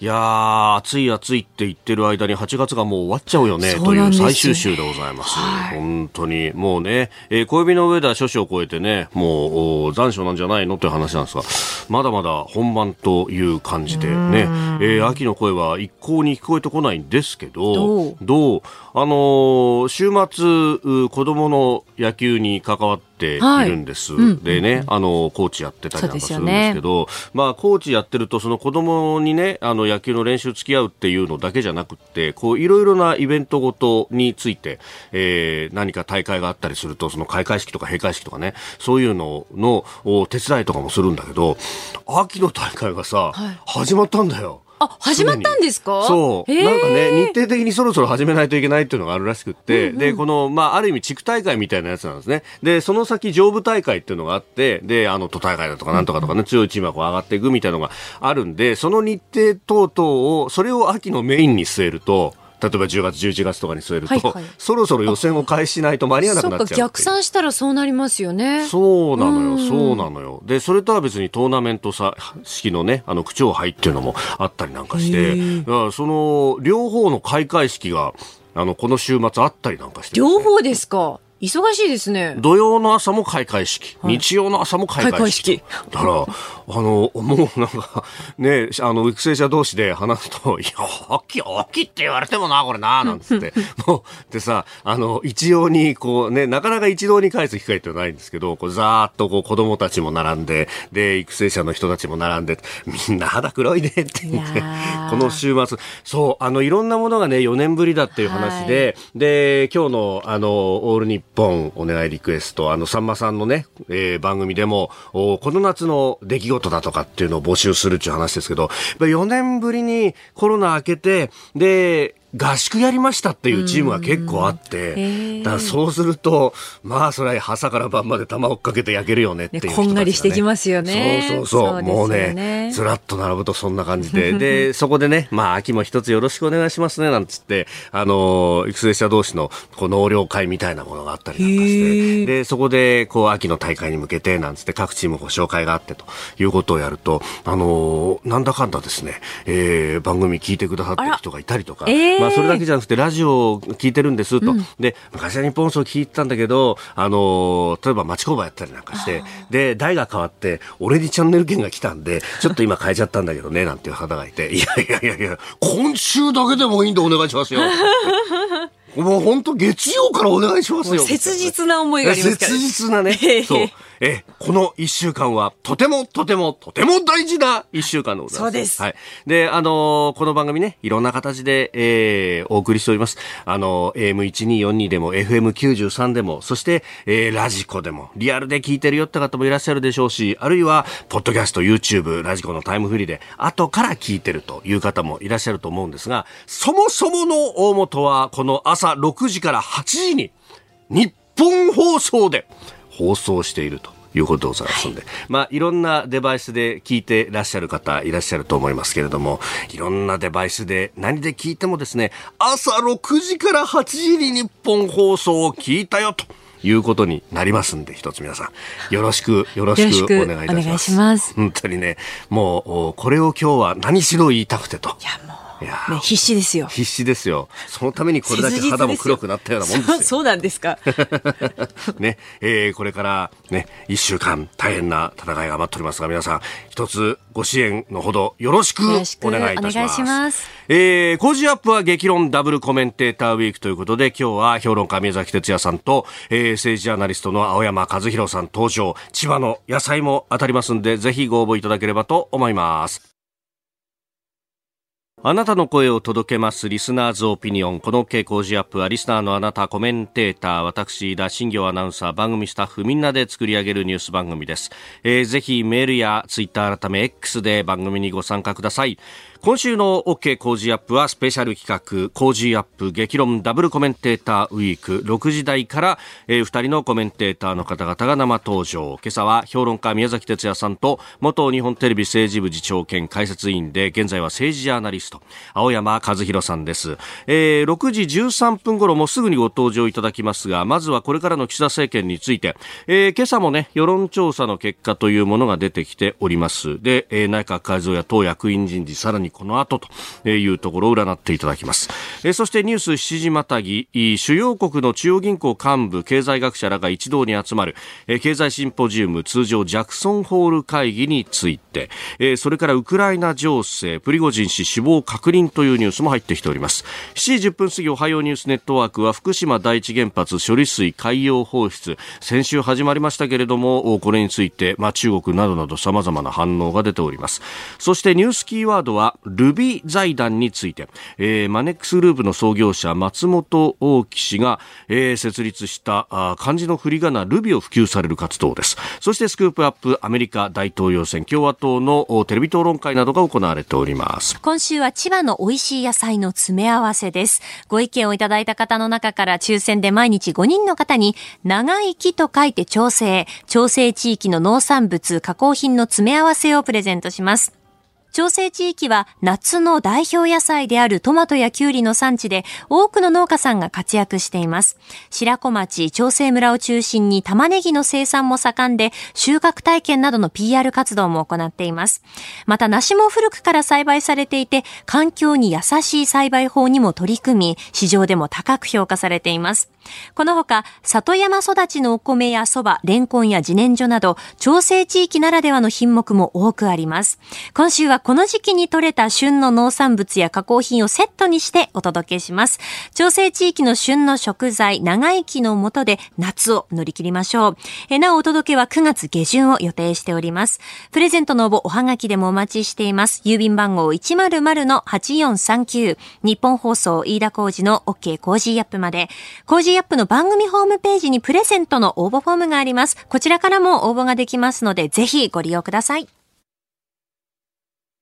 いやー、暑い暑いって言ってる間に8月がもう終わっちゃうよね、という最終週でございます。はい、本当に、もうね、えー、小指の上では諸々を超えてね、もう残暑なんじゃないのという話なんですが、まだまだ本番という感じでね、えー、秋の声は一向に聞こえてこないんですけど、どう？あのー、週末、子供の野球に関わっているんです。はい、でね、あの、コーチやってたりなんかするんですけど、ね、まあ、コーチやってると、その子供にね、あの、野球の練習付き合うっていうのだけじゃなくて、こう、いろいろなイベントごとについて、えー、何か大会があったりすると、その開会式とか閉会式とかね、そういうのの手伝いとかもするんだけど、秋の大会がさ、はい、始まったんだよ。あ、始まったんですか？そう。なんかね、日程的にそろそろ始めないといけないっていうのがあるらしくって、うんうん、で、この、まあ、ある意味地区大会みたいなやつなんですね。で、その先上部大会っていうのがあって、で、あの、都大会だとかなんとかとかね、強いチームがこう上がっていくみたいなのがあるんで、その日程等々を、それを秋のメインに据えると、例えば10月11月とかに据えると、はいはい、そろそろ予選を開始しないと間に合わなくなっちゃう逆算したらそうなりますよね。そうなのよそうなのよ。でそれとは別にトーナメントさ式のねあの区長杯っていうのもあったりなんかしてその両方の開会式があのこの週末あったりなんかして、ね、両方ですか。忙しいですね。土曜の朝も開会式、はい、日曜の朝も開会式。だから、あの、もうなんか、ね、あの、育成者同士で話すと、いや、秋、秋って言われてもな、これな、なんつって。もう、でさ、あの、一様に、こうね、なかなか一堂に返す機会ってないんですけど、こう、ざーっとこう、子供たちも並んで、で、育成者の人たちも並んで、みんな肌黒いねって言って、この週末、そう、あの、いろんなものがね、4年ぶりだっていう話で、はい、で、今日の、あの、オール日本お願いリクエスト、あの、さんまさんのね、えー、番組でも、おこの夏の出来事だとかっていうのを募集するっていう話ですけど、4年ぶりにコロナ明けて、で、合宿やりましたっていうチームが結構あって、だからそうすると、まあ、それは朝から晩まで玉をっかけて焼けるよねっていう、ね、こんがりしてきますよね。そうそうそう。うもうね、ずらっと並ぶとそんな感じで、で、そこでね、まあ、秋も一つよろしくお願いしますね、なんつって、あの、育成者同士のこう納涼会みたいなものがあったりなんかして、で、そこで、こう、秋の大会に向けて、なんつって各チームご紹介があってということをやると、あの、なんだかんだですね、えー、番組聞いてくださってる人がいたりとか、えーまあ、それだけじゃなくて、ラジオを聞いてるんですと。うん、で、昔は日本放送聞いてたんだけど、あの、例えば町工場やったりなんかして、で、代が変わって、俺にチャンネル権が来たんで、ちょっと今変えちゃったんだけどね、なんていう方がいて、いやいやいやいや、今週だけでもいいんでお願いしますよ。もう本当月曜からお願いしますよ。切実な思いがありますから、ね、切実なね。そう。え、この一週間は、とてもとてもとても大事な一週間でございます。そうです。はい。で、あのー、この番組ね、いろんな形で、えー、お送りしております。あのー、AM1242 でも、FM93 でも、そして、えー、ラジコでも、リアルで聞いてるよって方もいらっしゃるでしょうし、あるいは、ポッドキャスト、YouTube、ラジコのタイムフリーで、後から聞いてるという方もいらっしゃると思うんですが、そもそもの大元は、この朝6時から8時に、日本放送で放送していると。いうことでございますので、はい、まあ、いろんなデバイスで聞いてらっしゃる方いらっしゃると思いますけれども、いろんなデバイスで何で聞いてもですね、朝6時から8時に日本放送を聞いたよと。いうことになりますんで、一つ皆さん、よろしく、よろしくお願いいたします。お願いします。本当にね、もう、これを今日は何しろ言いたくてと。いや、もう。いや、ね、必死ですよ。必死ですよ。そのためにこれだけ肌も黒くなったようなもんですよ。そうなんですか。ね、えー、これからね、一週間大変な戦いが待っておりますが、皆さん、一つご支援のほどよろしくお願いいたします。お願いします。えー、工事アップは激論ダブルコメンテーターウィークということで、今日は評論家宮崎哲也さんと、えー、政治ジャーナリストの青山和弘さん登場、千葉の野菜も当たりますんで、ぜひご応募いただければと思います。あなたの声を届けますリスナーズオピニオン。この傾向時アップはリスナーのあなた、コメンテーター、私、田新行アナウンサー、番組スタッフみんなで作り上げるニュース番組です。えー、ぜひメールやツイッター改め X で番組にご参加ください。今週の OK 工事アップはスペシャル企画工事アップ激論ダブルコメンテーターウィーク6時台から、えー、2人のコメンテーターの方々が生登場。今朝は評論家宮崎哲也さんと元日本テレビ政治部次長兼解説委員で現在は政治ジャーナリスト青山和弘さんです、えー、6時13分頃もすぐにご登場いただきますがまずはこれからの岸田政権について、えー、今朝もね世論調査の結果というものが出てきております。で、えー、内閣改造や党役員人事さらにこの後というところを占っていただきます。えそしてニュース7時またぎ、主要国の中央銀行幹部、経済学者らが一堂に集まる、え経済シンポジウム通常ジャクソンホール会議について、えそれからウクライナ情勢、プリゴジン氏死亡確認というニュースも入ってきております。7時10分過ぎおはようニュースネットワークは福島第一原発処理水海洋放出、先週始まりましたけれども、これについて、まあ、中国などなど様々な反応が出ております。そしてニュースキーワードはルビ財団について、えー、マネックスグループの創業者松本大樹氏が、えー、設立したあ漢字の振り仮名ルビを普及される活動です。そしてスクープアップアメリカ大統領選共和党のテレビ討論会などが行われております。今週は千葉の美味しい野菜の詰め合わせです。ご意見をいただいた方の中から抽選で毎日5人の方に長生きと書いて調整調整地域の農産物加工品の詰め合わせをプレゼントします。調整地域は夏の代表野菜であるトマトやキュウリの産地で多くの農家さんが活躍しています。白子町、調整村を中心に玉ねぎの生産も盛んで収穫体験などの PR 活動も行っています。また梨も古くから栽培されていて環境に優しい栽培法にも取り組み市場でも高く評価されています。このほか里山育ちのお米や蕎麦、レンコンや自然薯など調整地域ならではの品目も多くあります。今週はこの時期に採れた旬の農産物や加工品をセットにしてお届けします。調整地域の旬の食材、長生きのもとで夏を乗り切りましょう。えなおお届けは9月下旬を予定しております。プレゼントの応募おはがきでもお待ちしています。郵便番号100-8439日本放送飯田工事の OK 工事アップまで。工事アップの番組ホームページにプレゼントの応募フォームがあります。こちらからも応募ができますので、ぜひご利用ください。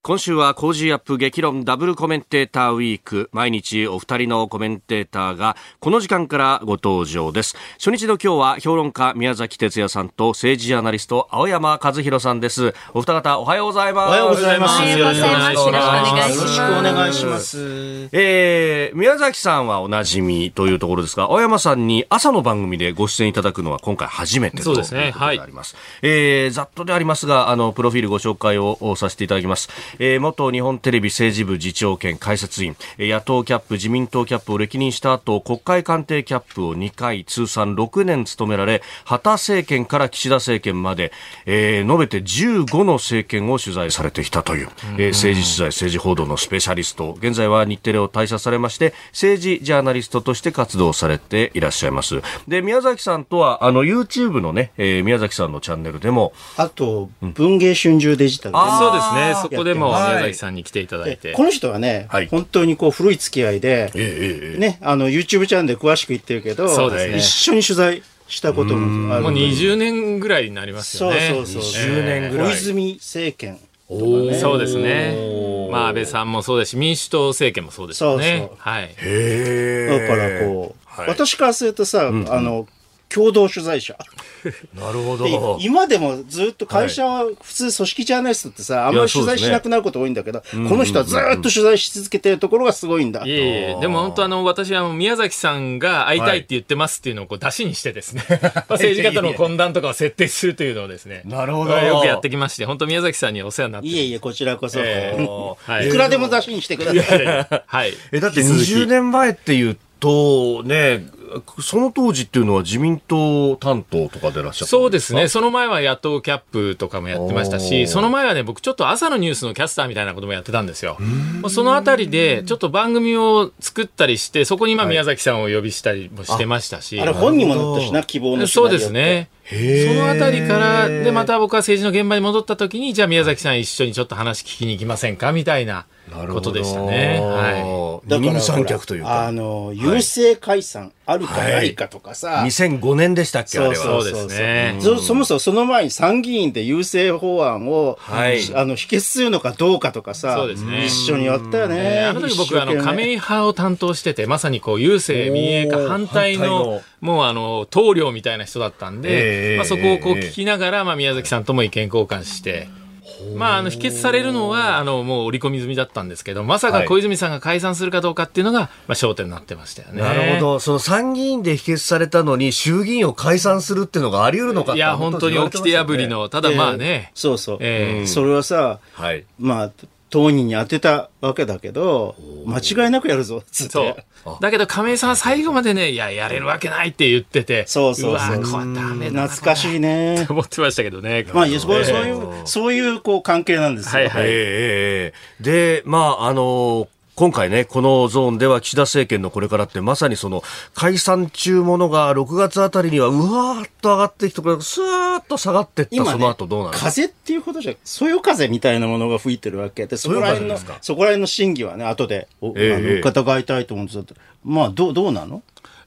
今週は Cozy up 激論ダブルコメンテーターウィーク。毎日お二人のコメンテーターがこの時間からご登場です。初日の今日は評論家宮崎哲弥さんと政治ジャーナリスト青山和弘さんです。お二方おはようございます。おはようございます。よろしくお願いします。よろしくお願いします。えー、宮崎さんはおなじみというところですが青山さんに朝の番組でご出演いただくのは今回初めてということであります、ね。はい、えー、ざっとでありますがあのプロフィールご紹介をさせていただきますえー、元日本テレビ政治部次長兼解説員野党キャップ自民党キャップを歴任した後国会官邸キャップを2回通算6年務められ旗政権から岸田政権まで、えー、述べて15の政権を取材されてきたという、えー、政治取材政治報道のスペシャリスト。現在は日テレを退社されまして政治ジャーナリストとして活動されていらっしゃいます。で宮崎さんとはあの YouTube のね、えー、宮崎さんのチャンネルでもあと文芸春秋デジタル、あそうですね。そこでも宮崎さんに来ていただいて。この人はね、はい、本当にこう古い付き合いで、えー、ね、あの YouTube チャンネルで詳しく言ってるけど、そうですね、一緒に取材したこともあるもう20年ぐらいになりますよね。そうそうそう。20年ぐらい。小泉政権。ね、そうですね。まあ安倍さんもそうですし、民主党政権もそうですよね。そうそうはい。だからこう、はい、私からするとさ、うんうん、あの共同取材者。なるほど。今でもずっと会社は普通組織ジャーナリストってさ、あんまり取材しなくなること多いんだけど、ね、この人はずっと取材し続けてるところがすごいんだ。いえいえ、でも本当あの、私は宮崎さんが会いたいって言ってますっていうのをこう出しにしてですね、はい、政治家との懇談とかを設定するというのをですね、なるほど。よくやってきまして、本当宮崎さんにお世話になっていえいえ、こちらこそ。えーはい、いくらでも出しにしてください。はい。え、だって20年前っていうと、ね、その当時っていうのは自民党担当とかでらっしゃったそうですね。その前は野党キャップとかもやってましたし、その前はね、僕ちょっと朝のニュースのキャスターみたいなこともやってたんですよ。そのあたりで、ちょっと番組を作ったりして、そこに今宮崎さんを呼びしたりもしてましたし。あれ本にも載ったしな、希望のそうですね。そのあたりから、で、また僕は政治の現場に戻った時に、じゃあ宮崎さん一緒にちょっと話聞きに行きませんか？みたいなことでしたね。はい。二人三脚というか。あの、郵政解散。はいあるかないかとかさ、はい、2005年でしたっけあれは。そうですね。そそもそもその前に参議院で優勢法案を、はい、あの否決するのかどうかとかさそうです、ね、一緒にやったよね、えー、あの時僕あの亀井派を担当しててまさにこう郵政民営化反対のもうあの棟梁みたいな人だったんで、えー、まあ、そこをこう聞きながら、まあ、宮崎さんとも意見交換して。まあ、あの否決されるのはあのもう織り込み済みだったんですけどまさか小泉さんが解散するかどうかっていうのが、まあ、焦点になってましたよね。なるほど。その参議院で否決されたのに衆議院を解散するっていうのがあり得るのかいや本当に掟破りのただまあね、えー、そうそう、えー、それはさ、はい、まあ当人に当てたわけだけど、間違いなくやるぞ、つって。そう。だけど亀井さんは最後までね、いや、やれるわけないって言ってて、そうそうそう。うわ、これダメだ懐かしいね。って思ってましたけどね。まあ、そういう、そういう、こう、関係なんですよ。はいはい。えー、で、まあ、あの今回ね、このゾーンでは岸田政権のこれからってまさにその解散中ものが6月あたりにはうわーっと上がってきて、これスーッと下がっていった、ね、その後どうなる？風っていうことじゃ、そよ風みたいなものが吹いてるわけで、そこら辺の、そこら辺の審議はね、後で、お、えー、あの、伺いたいと思うんですけど、まあ、どう、どうなの？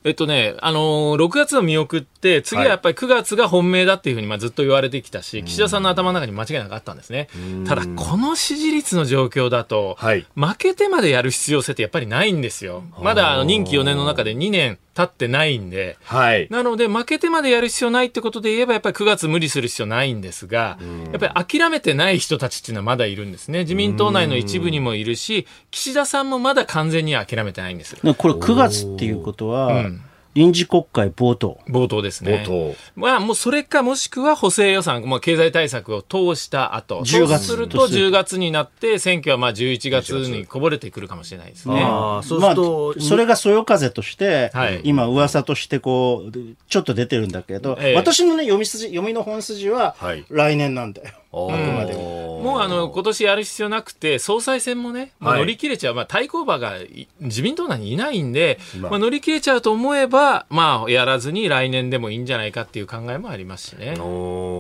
えっとね、あのー、6月を見送って、次はやっぱり9月が本命だっていうふうにまあずっと言われてきたし、岸田さんの頭の中に間違いなくあったんですね。ただ、この支持率の状況だと、はい、負けてまでやる必要性ってやっぱりないんですよ。まだあの任期4年の中で2年経ってないんで、はい、なので負けてまでやる必要ないってことで言えば、やっぱり9月無理する必要ないんですが、やっぱり諦めてない人たちっていうのはまだいるんですね。自民党内の一部にもいるし、岸田さんもまだ完全には諦めてないんです。これ9月っていうことは、うん臨時国会冒頭。冒頭ですね。冒頭。まあ、もうそれかもしくは補正予算、まあ、経済対策を通した後。10月。そうすると10月になって、選挙はまあ11月にこぼれてくるかもしれないですね。ああ、そうすると、まあ、それがそよ風として、はい、今噂としてこう、ちょっと出てるんだけど、ええ、私のね、読み筋、読みの本筋は、来年なんだよ。あくまでも。もうあの、今年やる必要なくて、総裁選もね、まあ、乗り切れちゃう、まあ、対抗馬が自民党内にいないんで、まあ、乗り切れちゃうと思えば、まあ、やらずに来年でもいいんじゃないかっていう考えもありますしね。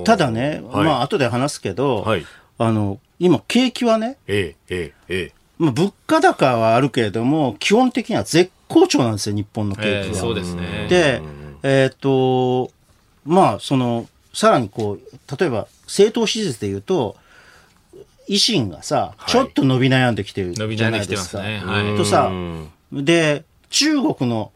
ただね、はい、まあ、後で話すけど、はい、あの、今、景気はね、ええ、ええ、ええ。まあ、物価高はあるけれども、基本的には絶好調なんですよ、日本の景気は。えー、そうですね。で、えっ、ー、と、まあ、その、さらにこう、例えば、政党支持率でいうと、維新がさ、ちょっと伸び悩んできてるじゃないですか。ね。はい、とさ、で、中国の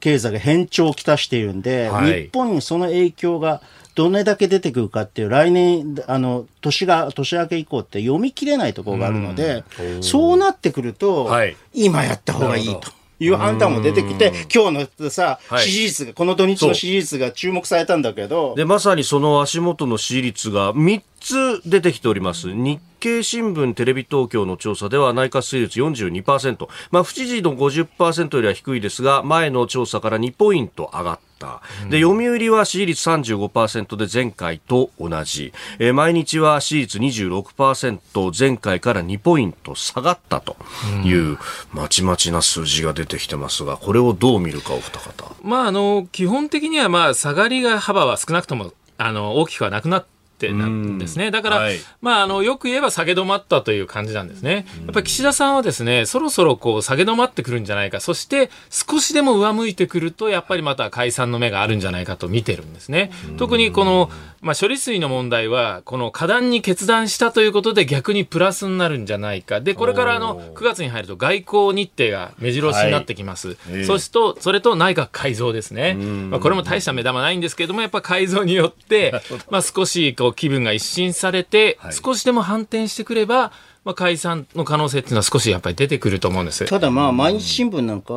経済が変調をきたしているんで、はい、日本にその影響がどれだけ出てくるかっていう、来年、あの、年が、年明け以降って読み切れないところがあるので、そうなってくると、はい、今やった方がいいと。いう判断も出てきて、今日のさ、支持率が、この土日の支持率が注目されたんだけど。で、まさにその足元の支持率が3つ出てきております。日経新聞、テレビ東京の調査では内閣支持率42%。まあ、不支持の50%よりは低いですが、前の調査から2ポイント上がった。で、読売は支持率35%で前回と同じ。えー、毎日は支持率26%、前回から2ポイント下がったという、まちまちな数字が出てきてますが、これをどう見るか、お二方。まあ、あの、基本的にはまあ、下がりが幅は少なくとも、あの、大きくはなくなってってなんですね。だから、はい、まあ、あの、よく言えば下げ止まったという感じなんですね。やっぱり岸田さんはですね、そろそろこう下げ止まってくるんじゃないか。そして少しでも上向いてくると、やっぱりまた解散の目があるんじゃないかと見てるんですね。特にこの、まあ、処理水の問題は、この過断に決断したということで逆にプラスになるんじゃないか。で、これからあの、9月に入ると外交日程が目白押しになってきます。はい、そうすると、それと内閣改造ですね。まあ、これも大した目玉ないんですけれども、やっぱ改造によって、まあ、少しこう気分が一新されて、少しでも反転してくれば、まあ、解散の可能性っていうのは少しやっぱり出てくると思うんです。ただ、まあ、毎日新聞なんか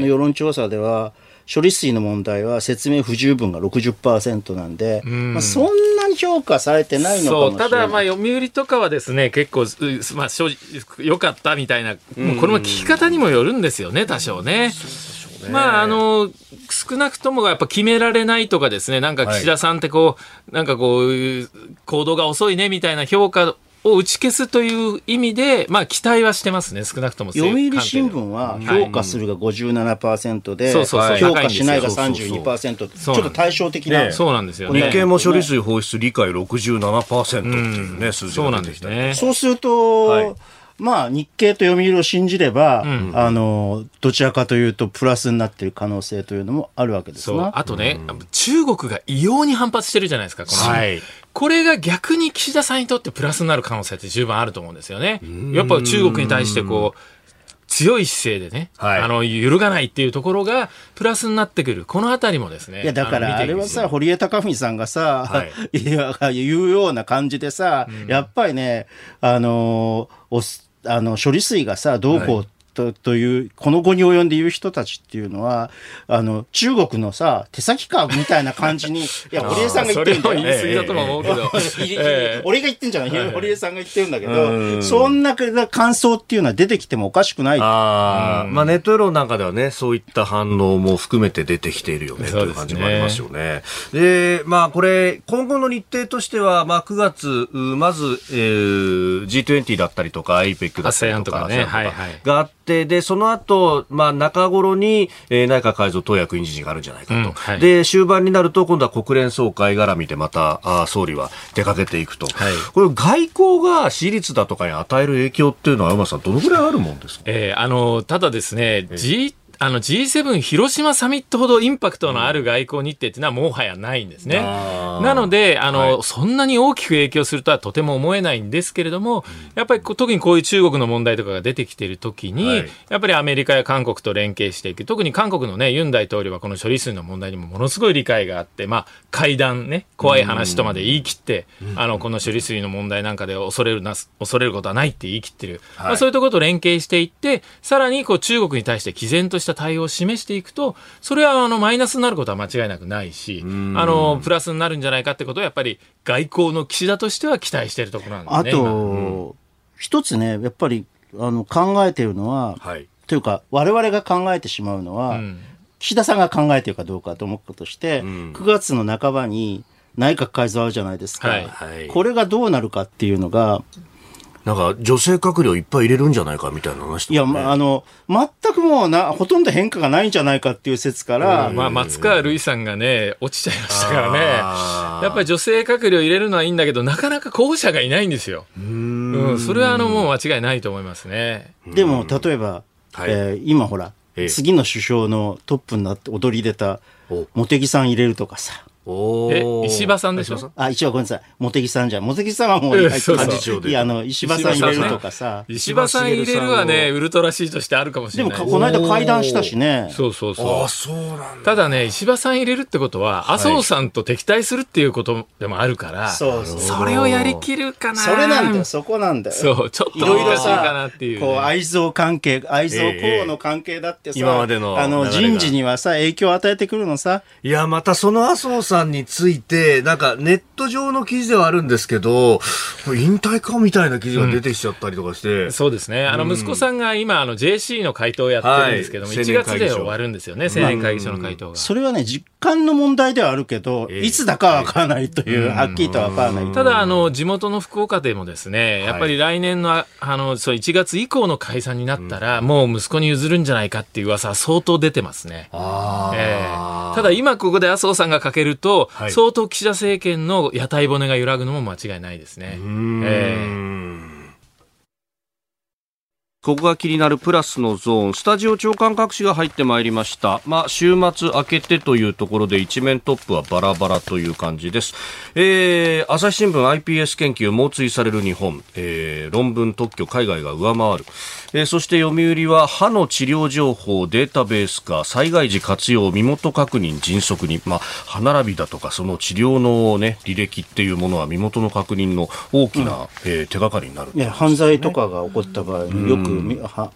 の世論調査では、処理水の問題は説明不十分が60%なんで、まあ、そんなに評価されてないのかもしれない。ただ、まあ、読売とかはですね結構、まあ、正直良かったみたいな、これも聞き方にもよるんですよね、多少ね。まあ、あの、少なくともやっぱ決められないとかですね、なんか岸田さんってこう、はい、なんかこう、行動が遅いねみたいな評価を打ち消すという意味で、まあ、期待はしてますね、少なくとも読売新聞は評価するが57%で、評価しないが32%、ちょっと対照的な、そうなんですよね。日経も処理水放出理解67%っていうね、数字が出てきた、ね、そうすると、はいまあ、日経と読売を信じれば、うん、あの、どちらかというと、プラスになっている可能性というのもあるわけですな。あとね、うん、中国が異様に反発してるじゃないですか、この。はい。これが逆に岸田さんにとってプラスになる可能性って十分あると思うんですよね。やっぱ中国に対してこう、強い姿勢でね、はい、あの揺るがないっていうところがプラスになってくる、このあたりもですね。いやだからあれはさ、堀江貴文さんがさ、はい、言うような感じでさ、うん、やっぱりね、あのおあの処理水がさ、どうこうっとというこの後に及んで言う人たちっていうのはあの中国のさ手先かみたいな感じに いや堀江さんが言ってるん。だよ言い過ぎだと思うけど、えー、俺が言ってんじゃない、えー、堀江さんが言ってるんだけどそんな感想っていうのは出てきてもおかしくない。あ、まあ、ネット世論なんかではねそういった反応も含めて出てきているよねという感じもありますよね。でまあこれ今後の日程としては、まあ、9月まず、えー、G20 だったりとか IPEC だったりとか、ね、はいはい、があって、で、その後、まあ、中頃に、えー、内閣改造党役員人事があるんじゃないかと、うんはい、で、終盤になると、今度は国連総会絡みでまた、あ総理は出かけていくと。はい、これ、外交が私立だとかに与える影響っていうのは、山さん、どのぐらいあるもんですか、えー、あの、ただですね、えー、あの G7 広島サミットほどインパクトのある外交日程っていうのはもはやないんですね。なのであの、はい、そんなに大きく影響するとはとても思えないんですけれども、やっぱり特にこういう中国の問題とかが出てきているときに、はい、やっぱりアメリカや韓国と連携していく、特に韓国のね、ユン大統領はこの処理水の問題にもものすごい理解があって、まあ、会談ね、怖い話とまで言い切って、あの、この処理水の問題なんかで恐れるな、恐れることはないって言い切ってる。はい、まあ、そういうところと連携していって、さらにこう中国に対して毅然とした対応を示していくと、それはあのマイナスになることは間違いなくないし、あのプラスになるんじゃないかってことは、やっぱり外交の岸田としては期待しているところなんですね。あと、うん、一つね、やっぱりあの考えているのは、はい、というか、われわれが考えてしまうのは、うん、岸田さんが考えているかどうかと思うこととして、うん、9月の半ばに内閣改造あるじゃないですか、はい。これがどうなるかっていうのが、なんか女性閣僚いっぱい入れるんじゃないかみたいな話、ね、いや、まあ、あの、全くもうな、ほとんど変化がないんじゃないかっていう説から。まあ、松川るいさんがね、落ちちゃいましたからね。やっぱり女性閣僚入れるのはいいんだけど、なかなか候補者がいないんですよ。うんうん、それはあの、もう間違いないと思いますね。でも、例えば、はい、えー、今ほら、次の首相のトップになって踊り出た茂木さん入れるとかさ。え、石破さんでしょ？あ、一応ごめんなさい。茂木さんじゃ茂木さんはもう、幹事長で。いや、あの、石破さん入れるとかさ。石破さん入れるはね、ウルトラ C としてあるかもしれない。でも、この間会談したしね。そうそうそう。あ、そうなんただね、石破さん入れるってことは、麻生さんと敵対するっていうことでもあるから、そうそう。それをやりきるかな。それなんだよ、そこなんだよ。そう、ちょっと難しいかなっていう。こう、愛憎関係、愛憎交互の関係だってさ、今までの。あの、人事にはさ、影響を与えてくるのさ。いや、またその麻生さんについて、て、なんかネット上の記事ではあるんですけど、引退かみたいな記事が出てきちゃったりとかして。うん、そうですね。あの、息子さんが今、あの、JC の回答をやってるんですけども、はい、1月で終わるんですよね、青年会議所の回答が。それはね、実感の問題ではあるけど、えー、いつだかわからないという、はっきりとはわからない。ただ、あの、地元の福岡でもですね、やっぱり来年の、あの、そう、1月以降の解散になったら、もう息子に譲るんじゃないかっていう噂は相当出てますね。えー、ただ、今ここで麻生さんがかけると、はい、相当岸田政権の屋台骨が揺らぐのも間違いないですね。えーここが気になるプラスのゾーン、スタジオ長官各紙が入ってまいりました。まあ、週末明けてというところで一面トップはバラバラという感じです。えー、朝日新聞 iPS 研究猛追される日本、えー、論文特許海外が上回る。えー、そして読売は歯の治療情報データベース化、災害時活用、身元確認迅速に、まあ、歯並びだとかその治療のね、履歴っていうものは身元の確認の大きな、うん、えー、手がかりになる、ね、犯罪とかが起こった場合によく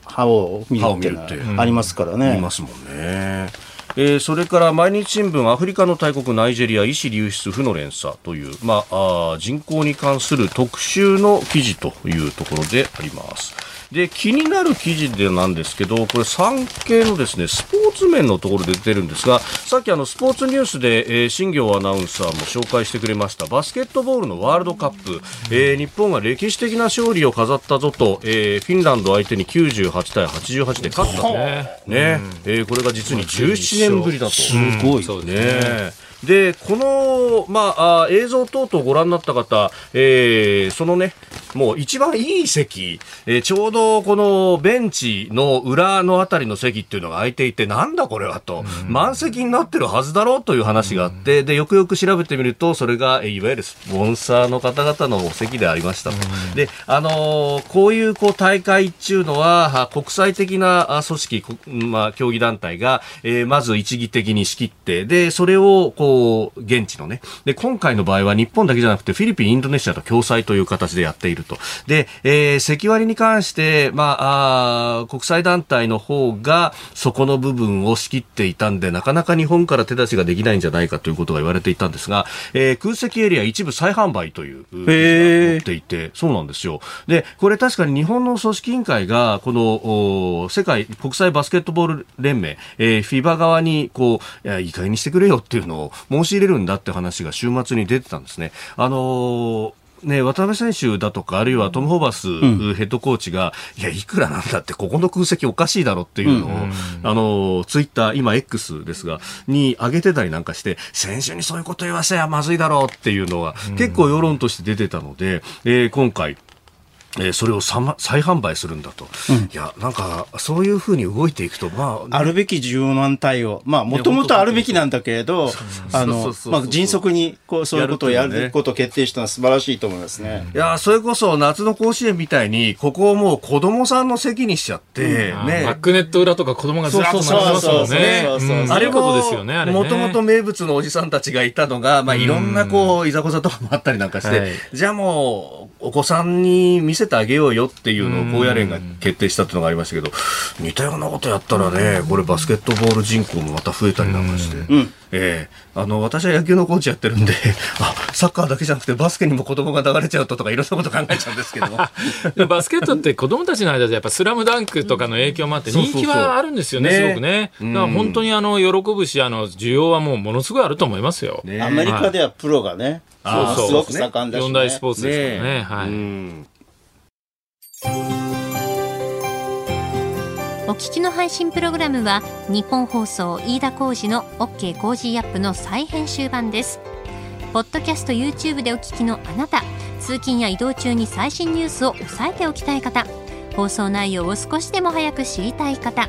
歯を見るってありますからね。いますもんね。えー、それから毎日新聞アフリカの大国ナイジェリア医師流出負の連鎖という、まあ、あ人口に関する特集の記事というところであります。で、気になる記事でなんですけど、これ産経のですね、スポーツ面のところで出てるんですが、さっきあのスポーツニュースで、えー、新業アナウンサーも紹介してくれましたバスケットボールのワールドカップ、えー、日本が歴史的な勝利を飾ったぞと、えー、フィンランド相手に98対88で勝ったね。ね、えー、これが実に17年ぶりだと。すごい。そうですね。で、この、まあ、あ映像等々ご覧になった方、えー、そのね、もう一番いい席、えー、ちょうどこのベンチの裏のあたりの席っていうのが空いていて、なんだこれはと、満席になってるはずだろうという話があって、で、よくよく調べてみると、それが、いわゆるスポンサーの方々の席でありましたと。で、あのー、こういうこう大会っていうのは、国際的な組織、まあ、競技団体が、えー、まず一義的に仕切って、で、それを、こう、現地のね、で、今回の場合は日本だけじゃなくて、フィリピン、インドネシアと共催という形でやっていると。で、えー、席割りに関して、まあ、あ国際団体の方が、そこの部分を仕切っていたんで、なかなか日本から手出しができないんじゃないかということが言われていたんですが、えー、空席エリア一部再販売という、載っていて、そうなんですよ。で、これ確かに日本の組織委員会が、この、世界国際バスケットボール連盟、えー、フィバ側に、こう、いい加減にしてくれよっていうのを申し入れるんだって話が週末に出てたんですね。あのーね、渡辺選手だとか、あるいはトム・ホーバスヘッドコーチが、うん、いや、いくらなんだって、ここの空席おかしいだろっていうのを、うん、あの、ツイッター、今 X ですが、に上げてたりなんかして、選手にそういうこと言わせやまずいだろうっていうのが、結構世論として出てたので、えー、今回、えー、それを再販売するんだと、うん、いや、なんか、そういうふうに動いていくと、まあ、あるべき柔軟対応、まあ、もともとあるべきなんだけれど、あの、まあ、迅速に、こう、そういうことをやることを決定したのは素晴らしいと思いますね。いや、それこそ、夏の甲子園みたいに、ここをもう子供さんの席にしちゃって、うん、ね。バックネット裏とか子供がずらっと並んでますもんね。あれことですよね、もともと名物のおじさんたちがいたのが、まあ、いろんな、こう、いざこざとかもあったりなんかして、じゃあもう、お子さんに見せてあげようよっていうのを高野連が決定したっていうのがありましたけど、似たようなことやったらね、これバスケットボール人口もまた増えたりなんかして、うん。えー、あの私は野球のコーチやってるんで あサッカーだけじゃなくてバスケにも子供が流れちゃうととかいろんなこと考えちゃうんですけど バスケットって子供たちの間でやっぱスラムダンクとかの影響もあって人気はあるんですよね、すごくね。だから本当にあの喜ぶしあの需要はもうものすごいあると思いますよ。アメリカではプロがね、はい、そうそう。すごく盛んだし、ね、四大スポーツですからね。ねはい。お聞きの配信プログラムは日本放送飯田浩司の OK コージーアップの再編集版です。ポッドキャスト YouTube でお聞きのあなた通勤や移動中に最新ニュースを押さえておきたい方放送内容を少しでも早く知りたい方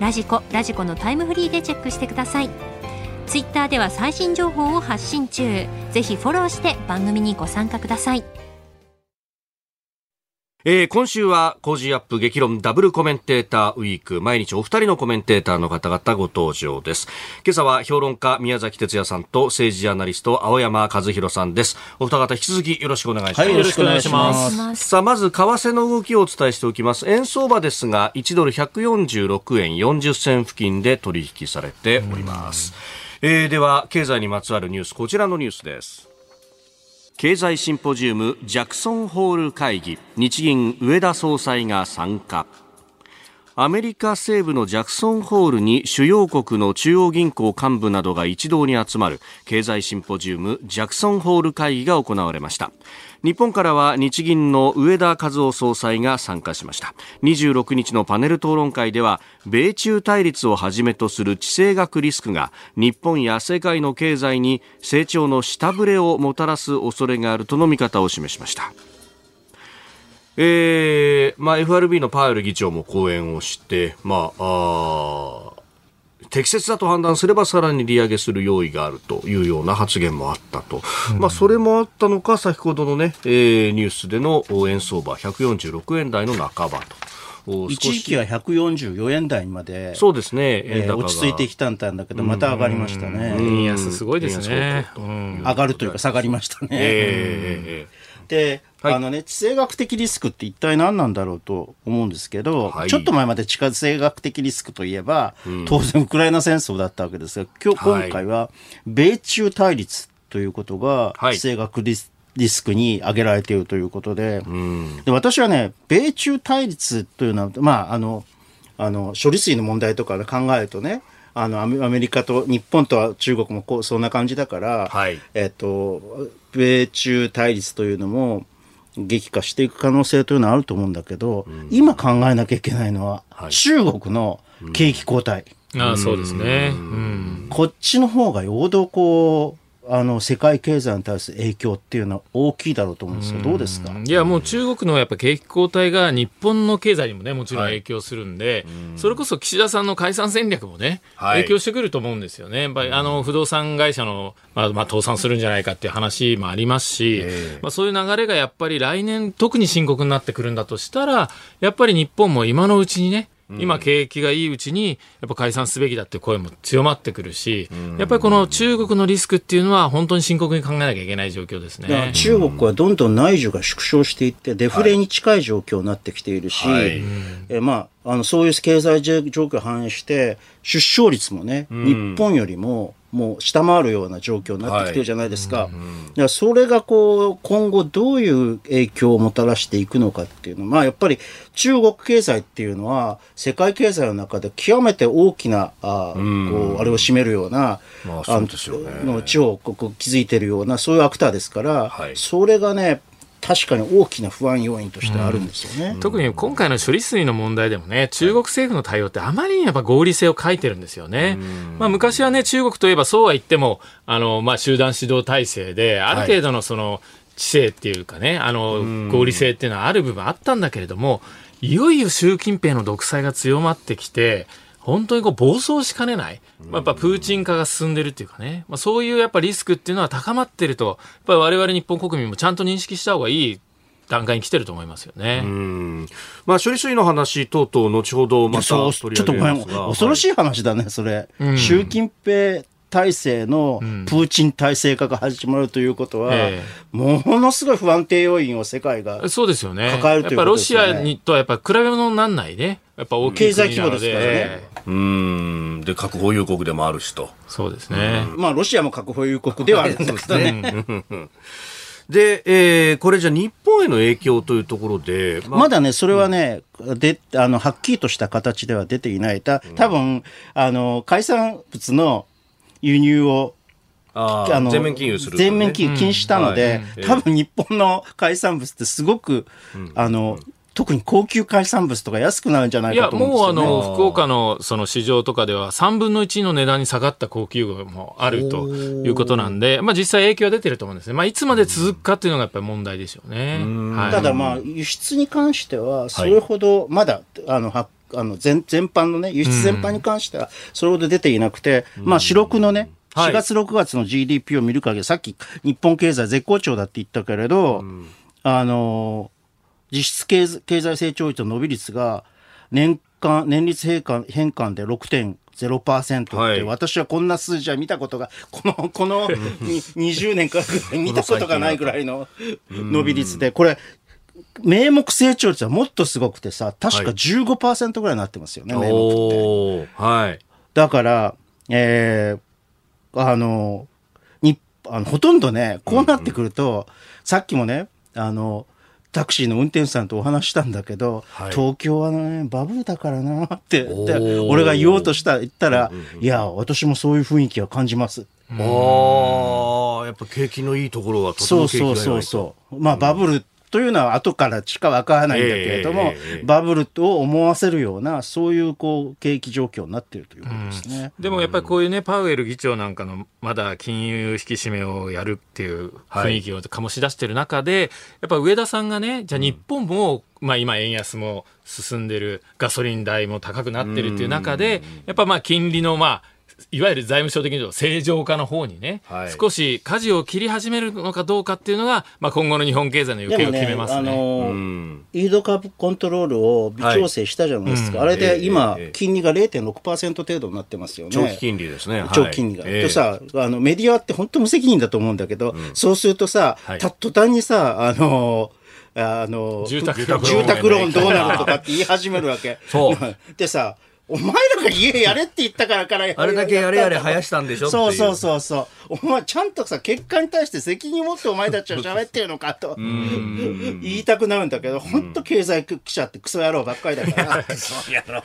ラジコラジコのタイムフリーでチェックしてください。ツイッターでは最新情報を発信中。ぜひフォローして番組にご参加ください。えー、今週は Cozy up 激論ダブルコメンテーターウィーク。毎日お二人のコメンテーターの方々ご登場です。今朝は評論家宮崎哲弥さんと政治ジャーナリスト青山和弘さんです。お二方引き続きよろしくお願いします、はい、よろしくお願いします。さあまず為替の動きをお伝えしておきます。円相場ですが1ドル146円40銭付近で取引されております、えー、では経済にまつわるニュースこちらのニュースです経済シンポジウムジャクソンホール会議。日銀上田総裁が参加。アメリカ西部のジャクソンホールに主要国の中央銀行幹部などが一堂に集まる経済シンポジウムジャクソンホール会議が行われました。日本からは日銀の上田和夫総裁が参加しました。26日のパネル討論会では米中対立をはじめとする地政学リスクが日本や世界の経済に成長の下振れをもたらす恐れがあるとの見方を示しました。えーまあ、FRB のパウエル議長も講演をして、まあ、あ適切だと判断すればさらに利上げする用意があるというような発言もあったと、うん、まあ、それもあったのか先ほどのね、えー、ニュースでの円相場146円台の半ばと。一時期は144円台までそうですね、えー、落ち着いてきたんだけど、また上がりましたね。円安すごいですね。上がるというか下がりましたね。えー、で、はい、あのね、地政学的リスクって一体何なんだろうと思うんですけど、はい、ちょっと前まで地下政学的リスクといえば、うん、当然ウクライナ戦争だったわけですが、今日、今回は米中対立ということが、地政学リスリスクに挙げられているということで、で私はね、米中対立というのは、まあ、あの、あの、処理水の問題とかで考えるとね、あのアメリカと日本とは中国もこうそんな感じだから、はい、えっと、米中対立というのも激化していく可能性というのはあると思うんだけど、うん、今考えなきゃいけないのは、はい、中国の景気後退。うん、あそうですね、うん、こっちの方がよほどこうあの世界経済に対する影響っていうのは大きいだろうと思うんですよ、どうですか？いや、もう中国のやっぱ景気後退が日本の経済にもね、もちろん影響するんで、はい、それこそ岸田さんの解散戦略もね、はい、影響してくると思うんですよね。やっぱりあの不動産会社の、まあ、まあ、倒産するんじゃないかっていう話もありますし、まあ、そういう流れがやっぱり来年、特に深刻になってくるんだとしたら、やっぱり日本も今のうちにね、今、景気がいいうちに、やっぱ解散すべきだって声も強まってくるし、やっぱりこの中国のリスクっていうのは、本当に深刻に考えなきゃいけない状況ですね。中国はどんどん内需が縮小していって、デフレに近い状況になってきているし、はい、えまあ、あのそういう経済状況を反映して、出生率もね、日本よりももう下回るような状況になってきてるじゃないですか。はい。うんうん、それがこう、今後どういう影響をもたらしていくのかっていうの。は、まあやっぱり中国経済っていうのは、世界経済の中で極めて大きな、あこうあれを占めるような、まあ、そうですよね、の地を築いてるような、そういうアクターですから、はい、それがね、確かに大きな不安要因としてあるんですよね、うん、特に今回の処理水の問題でもね、中国政府の対応ってあまりにやっぱ合理性を欠いてるんですよね。うん、まあ、昔はね、中国といえばそうは言っても、あの、まあ、集団指導体制で、ある程度のその、知性っていうかね、あの、合理性っていうのはある部分あったんだけれども、いよいよ習近平の独裁が強まってきて、本当にこう暴走しかねない、まあ、やっぱプーチン化が進んでるっていうかね、まあ、そういうやっぱリスクっていうのは高まってると、やっぱり我々日本国民もちゃんと認識した方がいい段階に来てると思いますよね。まあ、処理水の話等々、後ほどまた取り上げますが。ちょっと恐ろしい話だね、それ。うん、習近平体制のプーチン体制化が始まるということは、うんものすごい不安定要因を世界がそうですよね。抱えるということですよね。やっぱロシアにとはやっぱ比べ物にならないね。やっぱ大きい経済規模ですからね。うん。で、核保有国でもあるしと。そうですね。まあ、ロシアも核保有国ではあるんですけどね。で、えー、これじゃ日本への影響というところで、まあ、まだね、それはね、うん、で、あの、はっきりとした形では出ていない。た、多分、あの、海産物の輸入をあの全面禁輸する、ね、全面禁輸禁止したので、うんはい、多分日本の海産物ってすごく、うん、あの、特に高級海産物とか安くなるんじゃないかと思うんですよ、ね、いや、もうあの、福岡のその市場とかでは3分の1の値段に下がった高級魚もあるということなんで、まあ実際影響は出てると思うんです。ね。まあいつまで続くかっていうのがやっぱり問題でしょうね。はい、ただまあ輸出に関しては、それほどまだ、あの、あの全全般のね、輸出全般に関しては、それほど出ていなくて、まあ、四六のね、4月、6月の GDP を見る限り、さっき日本経済絶好調だって言ったけれど、あの、実質経済成長率の伸び率が年間、年率変換変換で6.0%って、はい、私はこんな数字は見たことが、この、この 20年から見たことがないぐらいの伸び率で、これ、名目成長率はもっとすごくてさ、確か15%ぐらいになってますよね、はい、名目って。はい。だから、えー、あの、に、あの、ほとんどね、こうなってくると、うんうん、さっきもね、あの、タクシーの運転手さんとお話したんだけど、はい、東京はね、バブルだからなって俺が言おうとした言ったら、いや、私もそういう雰囲気は感じます。ああ、やっぱ景気のいいところはとても景気がいいそうそうそう。まあ、バブルというのは後からしかわからないんだけれども、えー、バブルと思わせるような、そういうこう景気状況になっているということですね、うん、でもやっぱりこういうね、パウエル議長なんかのまだ金融引き締めをやるっていう雰囲気を醸し出している中で、はい、やっぱ上田さんがね、じゃあ日本も、うん、まあ今円安も進んでる、ガソリン代も高くなってるっていう中で、やっぱまあ金利のまあ、いわゆる財務省的に言うと正常化の方にね、はい、少し舵を切り始めるのかどうかっていうのが、まあ、今後の日本経済の行方を決めますね。ねあのー、イードカーブコントロールを微調整したじゃないですか、はい、あれで今、えー、金利が0.6%程度になってますよね。長期金利ですね。長期金利が。えー、とさあの、メディアって本当無責任だと思うんだけど、うん、そうするとさ、はい、た途端にさ、あのー、あの住宅住宅ローンどうなるとかって言い始めるわけ。そう。でさ、お前らが家やれって言ったからから あれだけやれやれ生やしたんでしょそうそうそうそう。お前ちゃんとさ結果に対して責任を持ってお前たちは喋ってるのかと。言いたくなるんだけど本当経済記者ってクソ野郎ばっかりだから。そうやろう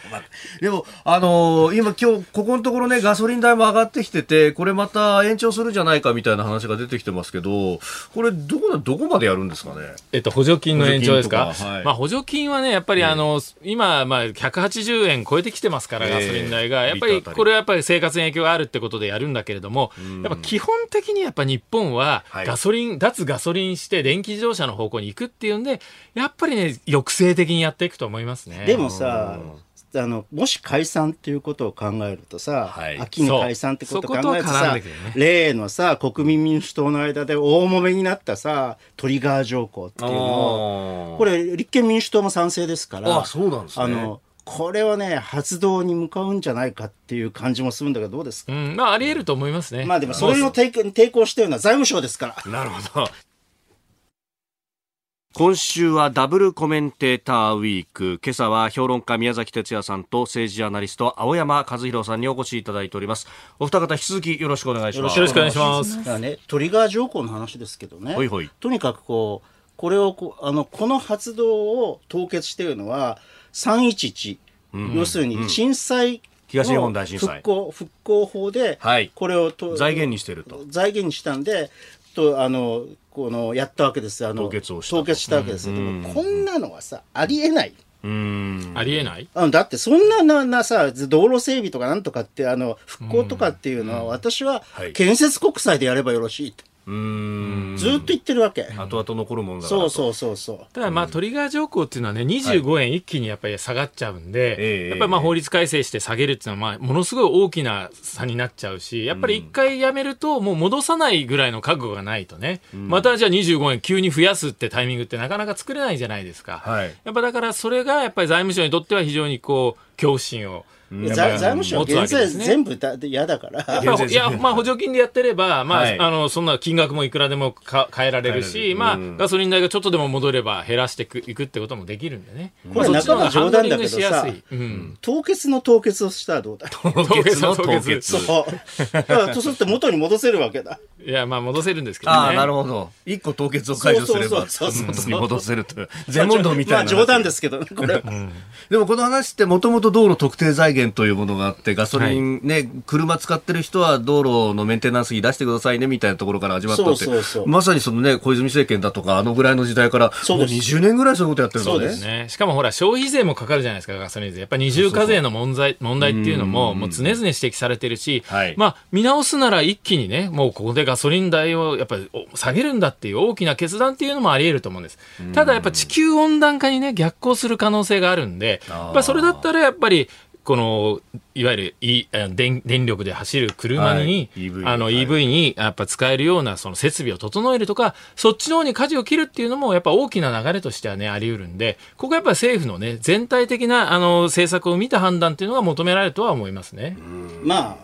でもあのー、今今日ここのところねガソリン代も上がってきててこれまた延長するじゃないかみたいな話が出てきてますけどこれどこどこまでやるんですかね？えっと補助金の延長ですか、はい、まあ補助金はねやっぱりあの、今まあ180円超えてきてますからガソリン代が、やっぱりこれはやっぱり生活に影響があるってことでやるんだけれども、やっぱ基本的にやっぱ日本はガソリン、脱ガソリンして電気自動車の方向に行くっていうんで、やっぱりね、抑制的にやっていくと思いますね。でもさ、あのもし解散っていうことを考えるとさ、はい、秋に解散ってことを考えるとさ、ね、例のさ国民民主党の間で大揉めになったさトリガー条項っていうのをこれ立憲民主党も賛成ですからあそうなんです、ね、あのこれはね、発動に向かうんじゃないかっていう感じもするんだけど、どうですか、うん、まあ、あり得ると思いますね。まあでも、それを抵抵抗してるのは財務省ですから。なるほど。今週はダブルコメンテーターウィーク。今朝は評論家宮崎哲也さんと政治アナリスト青山和弘さんにお越しいただいております。お二方引き続きよろしくお願いします。よろしくお願いします。だね、トリガー条項の話ですけどね。ほいほいとにかくこう、これをこあの、この発動を凍結しているのは、311、要するに震災、東日本大震災。復興復興法でこれをと、財源にしてると。財源にしたんでとあのこのやったわけです。あの凍結をした凍結したわけですけども、こんなのはさありえない。うん。ありえない？あだってそんなななさ道路整備とかなんとかってあの復興とかっていうのは私は建設国債でやればよろしいと。うん。ずっと言ってるわけ。後々残るもんだそうそうそうそう。ただまあトリガー条項っていうのはね25円一気にやっぱり下がっちゃうんで、はい、やっぱりまあ法律改正して下げるっていうのはまあものすごい大きな差になっちゃうしやっぱり一回やめるともう戻さないぐらいの覚悟がないとね、うん、またじゃあ25円急に増やすってタイミングってなかなか作れないじゃないですか、はい、やっぱだからそれがやっぱり財務省にとっては非常にこう恐怖心を財務省は減税全部だ嫌だから。いや、まあ補助金でやってれば、まあ、はい、あの、そんな金額もいくらでもか変えられるし、まあ、ガソリン代がちょっとでも戻れば減らしていくいくってこともできるんでね。これ中が冗談だけどさ、うん、凍結の凍結をしたらどうだ？凍結の凍結。そう。だからとすると元に戻せるわけだ。いや、まあ戻せるんですけどね。ああ、なるほど。一個凍結を解除すれば、元に戻せると。全問答みたいな。まあ冗談ですけどね、これ。でもこの話ってもともと道路特定財源というものがあって、ガソリンね、はい、車使ってる人は道路のメンテナンス費出してくださいねみたいなところから始まったってまさにそのね、小泉政権だとか、あのぐらいの時代から、もう20年ぐらいそういうことやってるんですね。しかもほら、消費税もかかるじゃないですか、ガソリン税。やっぱり二重課税の問題問題っていうのも、もう常々指摘されてるし、はい、まあ、見直すなら一気にね、もうここでガソリン代をやっぱり下げるんだっていう大きな決断っていうのもあり得ると思うんです。ただやっぱ地球温暖化にね、逆行する可能性があるんで、やっぱそれだったらやっぱり、この、いわゆる、e、電電力で走る車に、はい、EV あの EV にやっぱ使えるようなその設備を整えるとか、そっちの方に舵を切るっていうのもやっぱ大きな流れとしてはね、あり得るんで、ここはやっぱ政府のね、全体的なあの政策を見た判断っていうのが求められるとは思いますね。ま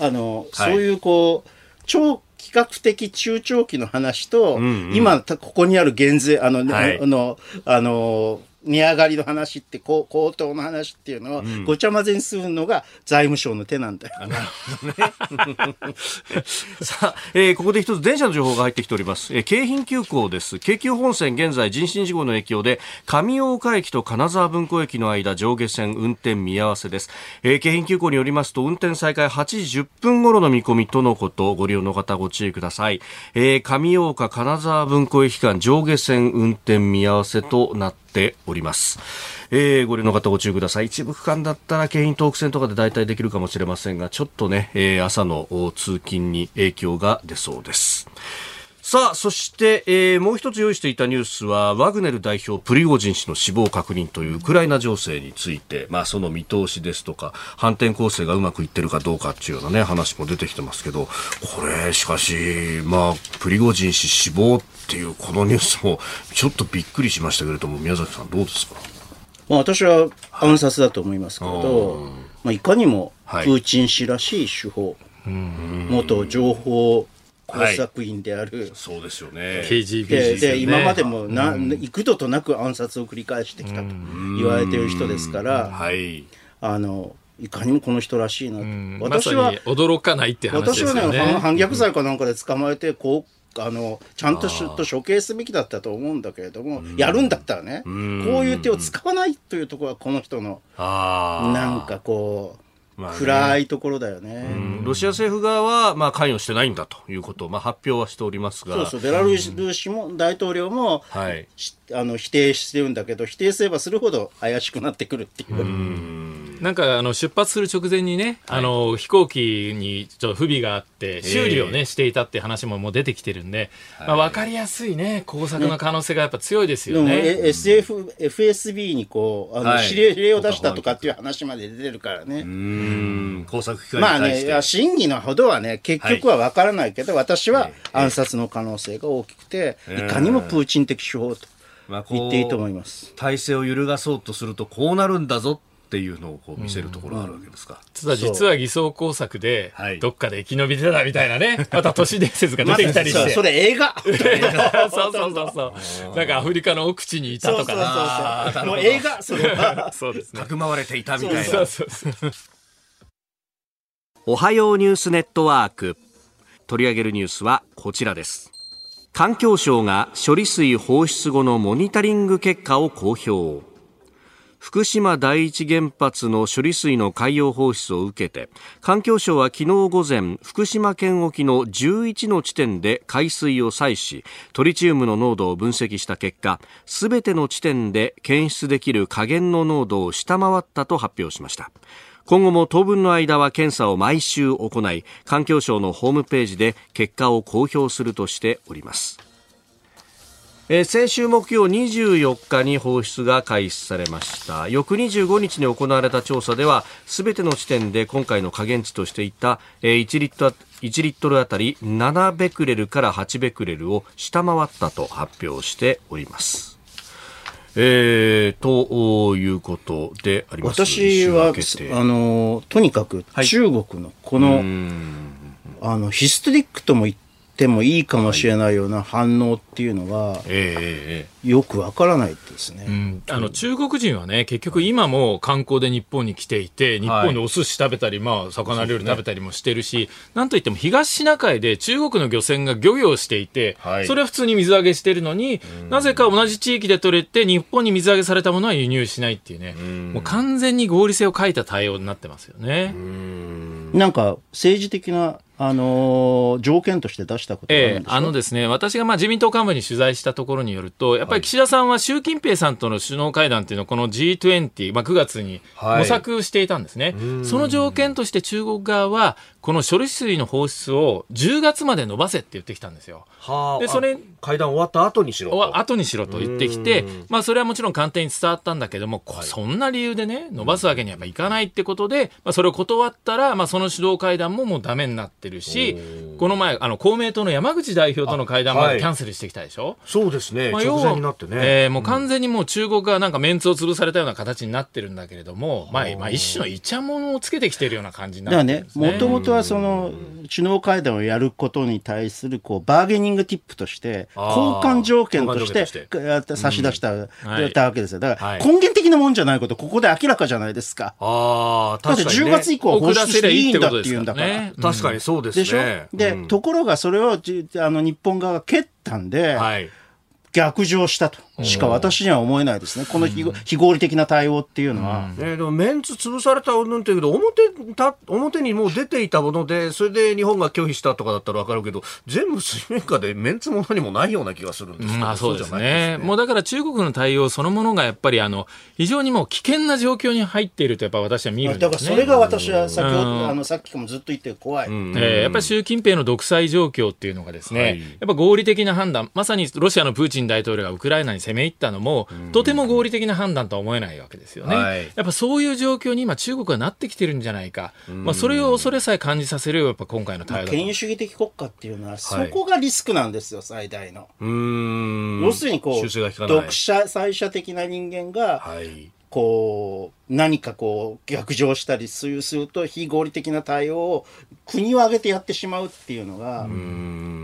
あ、あの、そういうこう、超比較的中長期の話と、うんうん、今、ここにある減税、あの、はい、あの、あの、値上がりの話って高騰の話っていうのをごちゃ混ぜにするのが財務省の手なんだよ。なるほどね。さあ、えー、ここで一つ電車の情報が入ってきております。えー、京浜急行です。京急本線現在人身事故の影響で上大岡駅と金沢文庫駅の間上下線運転見合わせです。えー、京浜急行によりますと運転再開8時10分頃の見込みとのことご利用の方ご注意ください。えー、上大岡金沢文庫駅間上下線運転見合わせとなってております。えー、ご利用の方ご注意ください。一部区間だったら京浜東北線とかで代替できるかもしれませんが、ちょっとね、えー、朝の通勤に影響が出そうです。さあ、そして、えー、もう一つ用意していたニュースは、ワグネル代表プリゴジン氏の死亡確認というウクライナ情勢について、まあ、その見通しですとか、反転攻勢がうまくいってるかどうかっていうようなね、話も出てきてますけど、これ、しかし、まあ、プリゴジン氏死亡っていうこのニュースも、ちょっとびっくりしましたけれども、宮崎さんどうですか？まあ、私は暗殺だと思いますけど、まあ、いかにもプーチン氏らしい手法、はい、元情報工作員である、はい、そうですよね。KGB で、ね、で今までもな、うん、幾度となく暗殺を繰り返してきたと言われている人ですから、はい、あのいかにもこの人らしいなと、うん。私は、ま驚かないって話で私はね。すよね。反反逆罪かなんかで捕まえてこうあのちゃんとしと処刑すべきだったと思うんだけれども、やるんだったらね、こういう手を使わないというところはこの人のなんかこう、まあね暗いところだよね。ロシア政府側は、まあ、関与してないんだということを、まあ、発表はしておりますが。そうそうベラルーシも大統領も、はい。しあの否定してるんだけど否定すればするほど怪しくなってくるっていう。なんかあの出発する直前にね、あの飛行機にちょっと不備があって、修理をね、していたって話ももう出てきてるんで、まあ、分かりやすいね、工作の可能性がやっぱ強いですでも、よね。え SF、FSB にこう、あの、はい。指令を出したとかっていう話まで出てるからね。うん。工作機関にまあね、真偽のほどはね、結局は分からないけど、私は暗殺の可能性が大きくて、いかにもプーチン的手法と言っていいと思います。体制を揺るがそうとすると、こうなるんだぞっていうのをこう見せるところがあるわけですか。ただ実は偽装工作ではい、どっかで生き延びてたみたいなね、また都市伝説が出てきたりして。そうそれ映画？そうそうそうそう。なんかアフリカの奥地にいたそうそうとかな。そうそう。もう映画、それは？そうですね。かくまわれていたみたいな。そうそうそう。おはようニュースネットワーク取り上げるニュースはこちらです環境省が処理水放出後のモニタリング結果を公表福島第一原発の処理水の海洋放出を受けて環境省は昨日午前福島県沖の11の地点で海水を採取しトリチウムの濃度を分析した結果すべての地点で検出できる下限の濃度を下回ったと発表しました。今後も当分の間は検査を毎週行い環境省のホームページで結果を公表するとしております。えー先週木曜24日に放出が開始されました。翌25日に行われた調査ではすべての地点で今回の下限値としていたえー1リットル1リットルあたり7ベクレルから8ベクレルを下回ったと発表しております。えー、ということであります。私は、あの、とにかく中国のこの、あの、ヒストリックとも言ってもいいかもしれないような反応っていうのが、よくわからないですね。うん。あの中国人はね、結局今も観光で日本に来ていて、日本でお寿司食べたり、まあ、魚料理食べたりもしてるし、なんといっても東シナ海で中国の漁船が漁業をしていて、はい。それは普通に水揚げしてるのに、なぜか同じ地域で取れて、日本に水揚げされたものは輸入しないっていうね、もう完全に合理性を欠いた対応になってますよね。なんか政治的な、あのー条件として出したことがあるんでしょ、ええあのですね、私がまあ自民党幹部に取材したところによると、やっぱり岸田さんは習近平さんとの首脳会談っていうのをこの G20、まあ、9月にはい模索していたんですね、その条件として中国側は、この処理水の放出を10月まで伸ばせって言ってきたんですよ。ー、はあでそれ会談終わった後にしろ後にしろと言ってきて、まあ、それはもちろん官邸に伝わったんだけども、こそんな理由でね、伸ばすわけにはいかないってことで、まあ、それを断ったら、まあ、その首脳会談ももうダメになってるし、この前、あの公明党の山口代表との会談まはい。でキャンセルしてきたでしょ？そうですね、まあ直前になってね、えーもう完全にもう中国がなんかメンツを潰されたような形になってるんだけれども、まあ、まあ一種のイチャモンをつけてきてるような感じにだからねなってるんで、すね。もともとはその首脳会談をやることに対するこうバーゲニングティップとして、交換条件として差し出した、はいたわけですよ。だかはいら根源的なもんじゃないこと、ここで明らかじゃないですか。ああ、だって10確かに、ね。月以降は放出していいんだっていうんだから。確かにそうですね。でしょ？で、うんところがそれをじあの日本側が蹴ったんで、はい。逆上したとしか私には思えないですね。この非合理的な対応っていうのは。ね、でもメンツ潰されたうんぬんって言うけど表た表にもう出ていたものでそれで日本が拒否したとかだったら分かるけど全部水面下でメンツも何もないような気がするんですけあそうですね。もうだから中国の対応そのものがやっぱりあの、非常にもう危険な状況に入っているとやっぱ私は見るんですね。だからそれが私は先ほど、うんあのさっきもずっと言ってる怖い。えーやっぱり習近平の独裁状況っていうのがですね、はいやっぱ合理的な判断、まさにロシアのプーチン大統領がウクライナに攻め入ったのも、とても合理的な判断とは思えないわけですよね。はい。やっぱそういう状況に今中国がなってきてるんじゃないか。まあそれを恐れさえ感じさせるやっぱ今回の対応だと。権威主義的国家っていうのは、そこがリスクなんですよ、最大の。うーん。要するにこう、独裁者的な人間が、はいこう、何かこう、逆上したりするすると、非合理的な対応を国を挙げてやってしまうっていうのが、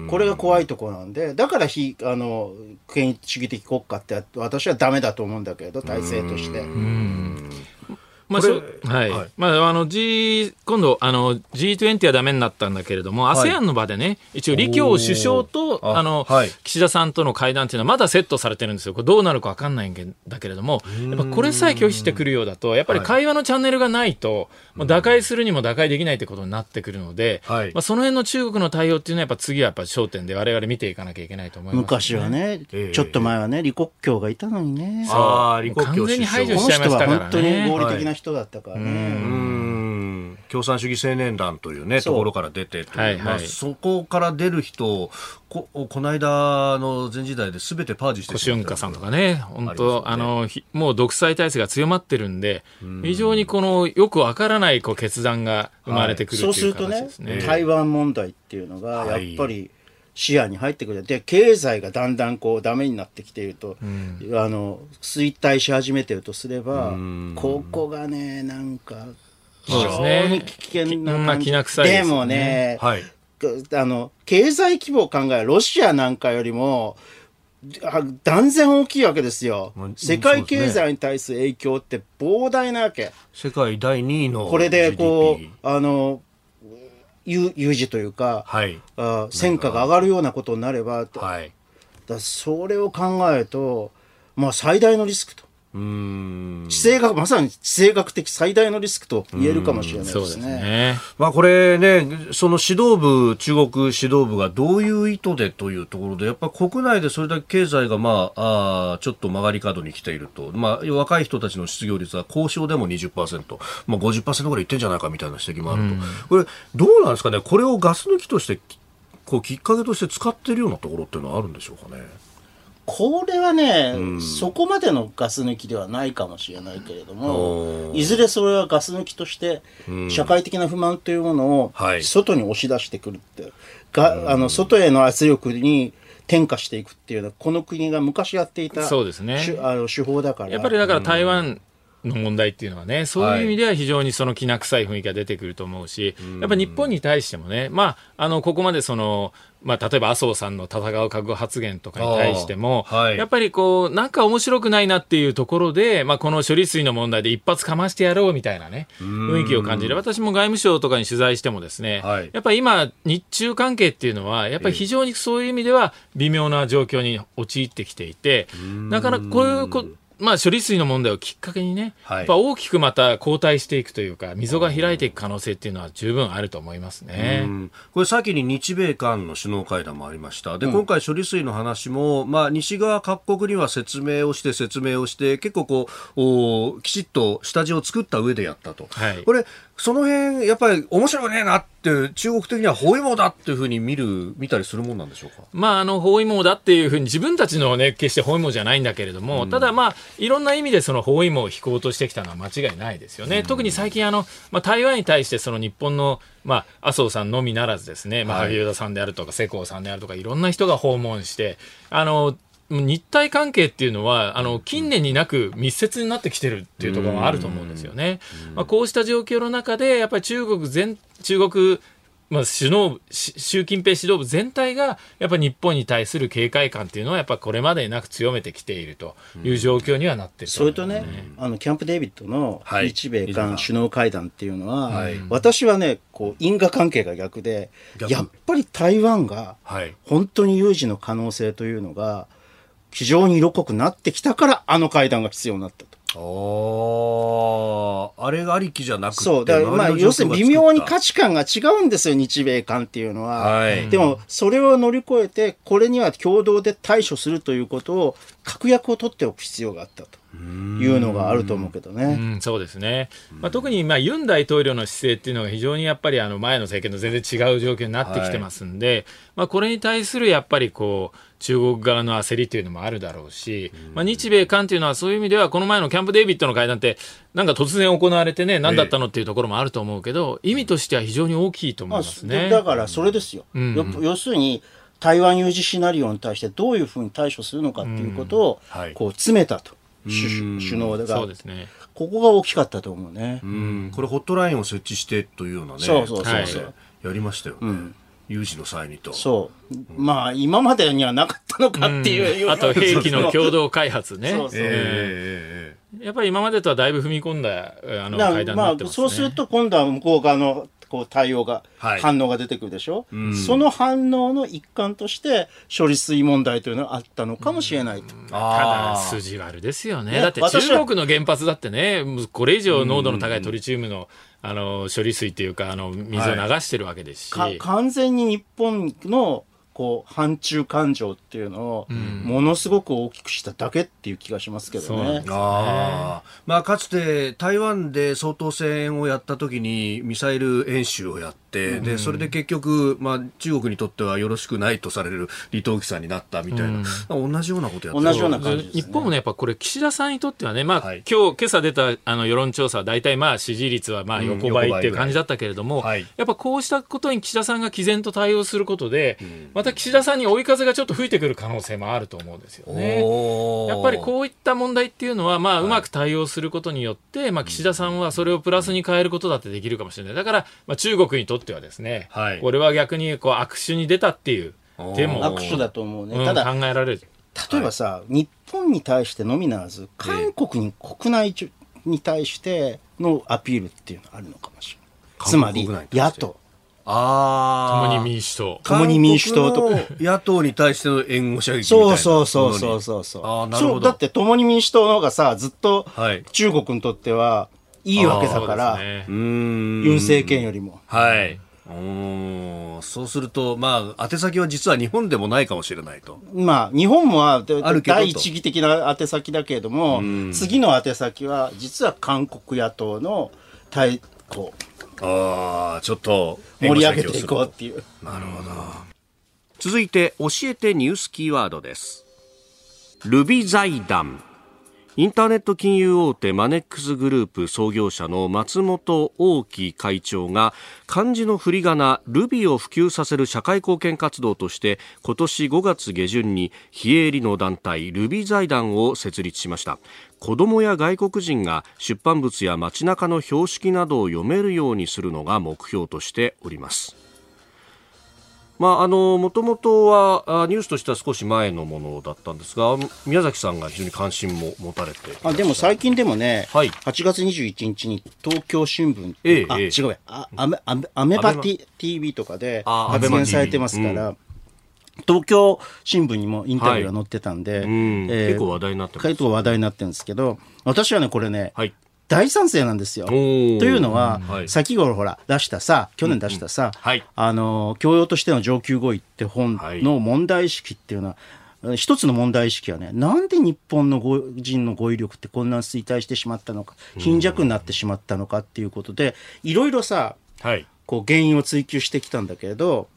これが怖いところなんで、だから非、あの、権威主義的国家って私はダメだと思うんだけど、体制として。まあ、はい、はい、まあ、あの G 今度あの G20 はダメになったんだけれども、はい、ASEAN の場でね一応李強首相とあの、はい、岸田さんとの会談っていうのはまだセットされてるんですよ。これどうなるか分かんないんだけれどもやっぱこれさえ拒否してくるようだとやっぱり会話のチャンネルがないと、まあ、打開するにも打開できないってことになってくるので、まあ、その辺の中国の対応っていうのはやっぱ次はやっぱ焦点で我々見ていかなきゃいけないと思います、ね、昔はね、えー、ちょっと前はね李克強がいたのにね。ああ李克強完全に排除しちゃいましたからね。本当に合理的な人だったからね、共産主義青年団というねところから出てはいはい、まあ、そこから出る人ここの間の前時代ですべてパージしてしまったさんとかね本当、ね、あのもう独裁体制が強まってるんで非常にこのよくわからないこう決断が生まれてくるっていう形ですね、はい、そうするとね台湾問題っていうのがやっぱり、はい視野に入ってくるで経済がだんだんこうダメになってきていると、うん、あの衰退し始めてるとすれば、ここがねなんか非常に危険な感じ、ね、でもね、はい、あの経済規模を考えるロシアなんかよりも断然大きいわけですよ。世界経済に対する影響って膨大なわけ。世界第2位の GDP。これでこう、あの、有有事というか、はい、あ戦果が上がるようなことになれば、はい、だそれを考えると、まあ、最大のリスクと。うん。地政学まさに地政学的最大のリスクと言えるかもしれないですね。ね。まあ、これね、その指導部、中国指導部がどういう意図でというところで、やっぱ国内でそれだけ経済が、まあ、あちょっと曲がり角に来ていると、まあ、若い人たちの失業率は交渉でも20%、まあ、50%ぐらいいってんじゃないかみたいな指摘もあると、これ、どうなんですかね、これをガス抜きとしてこうきっかけとして使っているようなところっていうのはあるんでしょうかね？これはね、うん、そこまでのガス抜きではないかもしれないけれども、いずれそれはガス抜きとして、社会的な不満というものを外に押し出してくるって、があの外への圧力に転嫁していくっていうのは、この国が昔やっていたそうです、ね、あの手法だから。やっぱりだから台湾の問題っていうのはね、そういう意味では非常にそのきな臭い雰囲気が出てくると思うし、やっぱり日本に対してもね、まあ、あの、ここまでその、まあ、例えば麻生さんの戦う覚悟発言とかに対しても、はい、やっぱりこう、なんか面白くないなっていうところで、まあ、この処理水の問題で一発かましてやろうみたいなね、雰囲気を感じる。私も外務省とかに取材してもですね、はい、やっぱり今、日中関係っていうのは、やっぱり非常にそういう意味では微妙な状況に陥ってきていて、なかなかこういうこまあ、処理水の問題をきっかけにね、はい、やっぱ大きくまた後退していくというか、溝が開いていく可能性っていうのは十分あると思いますね。これ、先に日米韓の首脳会談もありました。で、うん、今回処理水の話も、まあ、西側各国には説明をして説明をして、結構こう、おきちっと下地を作った上でやったと。はい、これ、その辺、やっぱり面白くねえなって、中国的には包囲網だっていうふうに見る、見たりするもんなんでしょうか？まあ、あの、包囲網だっていうふうに自分たちのね、決して包囲網じゃないんだけれども、うん、ただまあ、いろんな意味でその包囲網を引こうとしてきたのは間違いないですよね。うん、特に最近あの、まあ、台湾に対してその日本の、まあ、麻生さんのみならずですね、まあ、萩生田さんであるとか、世耕さんであるとか、いろんな人が訪問して、あの、日体関係っていうのは、あの、近年になく密接になってきてるっていうところもあると思うんですよね。まあ、こうした状況の中で、やっぱり中国全、中国、まあ、首脳、習近平指導部全体が、やっぱり日本に対する警戒感っていうのは、やっぱこれまでなく強めてきているという状況にはなってる、ね、それとね、あの、キャンプ・デービッドの日米韓首脳会談っていうのは、はい、私はね、こう、因果関係が逆で、やっぱり台湾が、本当に有事の可能性というのが、はい非常に色濃くなってきたから、あの会談が必要になったと。ああ、あれがありきじゃなくて。そう。だからまあ、要するに微妙に価値観が違うんですよ、日米韓っていうのは。はい。でも、それを乗り越えて、これには共同で対処するということを、確約を取っておく必要があったと。いうのがあると思うけどね。うん、そうですね。まあ、特にまあユン大統領の姿勢っていうのが非常にやっぱりあの前の政権と全然違う状況になってきてますんで、はい、まあこれに対するやっぱりこう中国側の焦りというのもあるだろうし、まあ、日米韓というのはそういう意味ではこの前のキャンプ・デービッドの会談ってなんか突然行われてね何だったのっていうところもあると思うけど、意味としては非常に大きいと思いますね。だからそれですよ。うん、要するに台湾有事シナリオに対してどういうふうに対処するのかっていうことをこう詰めたと。首脳が。そうですね。ここが大きかったと思うね。うん。これホットラインを設置してというようなね。そうそうそうそう、はい、やりましたよね、うん。有事の際にと。そう。まあ、今までにはなかったのかっていう、うん、あと、兵器の共同開発ね。そうそう。えやっぱり今までとはだいぶ踏み込んだあの会談になってます、ね、まあ、そうすると今度は向こう側のこう対応が、はい、反応が出てくるでしょ、うん、その反応の一環として処理水問題というのがあったのかもしれないと。ただ筋悪ですよね。だって中国の原発だってね、これ以上濃度の高いトリチウムの、あの処理水っていうかあの水を流してるわけですし、はい、完全に日本のこう反中感情っていうのをものすごく大きくしただけっていう気がしますけどね。ね。あまあ、かつて台湾で総統選をやった時にミサイル演習をやって、でそれで結局、まあ、中国にとってはよろしくないとされる李登輝さんになったみたいな、うん、同じようなことやって同じような感じ、ね、日本もねやっぱこれ岸田さんにとってはね、まあはい、今日今朝出たあの世論調査は大体まあ支持率はまあ横ばいっていう感じだったけれども、うんはい、やっぱこうしたことに岸田さんが毅然と対応することで、うん、また岸田さんに追い風がちょっと吹いてくる可能性もあると思うんですよね。やっぱりこういった問題っていうのは、まあ、うまく対応することによって、まあ、岸田さんはそれをプラスに変えることだってできるかもしれない。だから、まあ、中国にとってはですね、はい。はい、これは逆にこう握手に出たっていうでも握手だと思うね、ただ考えられる。例えばさ、はい、日本に対してのみならず韓国に国内に対してのアピールっていうのがあるのかもしれない。つまり野党ああ。共に民主党。共に民主党とか。野党に対しての援護射撃そうそうそうそうそうそう。あなるほど。だって共に民主党の方がさ、ずっと中国にとってはいいわけだから、ね、ユン政権よりも。はい。うんそうすると、まあ、宛先は実は日本でもないかもしれないと。まあ、日本もある第一義的な宛先だけれども、次の宛先は、実は韓国野党の対抗。ああ、ちょっと盛り上げていこうっていう。なるほど。続いて、教えてニュースキーワードです。ルビ財団。インターネット金融大手マネックスグループ創業者の松本大樹会長が漢字の振り仮名ルビを普及させる社会貢献活動として今年5月下旬に非営利の団体ルビ財団を設立しました。子どもや外国人が出版物や街中の標識などを読めるようにするのが目標としております。まあ、あの、もともとは、ニュースとしては少し前のものだったんですが、宮崎さんが非常に関心も持たれてあ、でも最近でもね、はい、8月21日に東京新聞、ええ、あ、ええ、違うや、あアメアメアメバ TV とかで発言されてますから、東京新聞にもインタビューが載ってたんで、はいえー、結構話題になってます。結構話題になってるんですけど、私はね、これね、はい、大賛成なんですよ。というのは、はい、先頃ほら出したさ去年出したさ、うんはい、あの教養としての上級語彙って本の問題意識っていうのは、一つの問題意識はね、なんで日本の語人の語彙力ってこんな衰退してしまったのか、貧弱になってしまったのかっていうことで、いろいろさ、はい、こう原因を追求してきたんだけれど、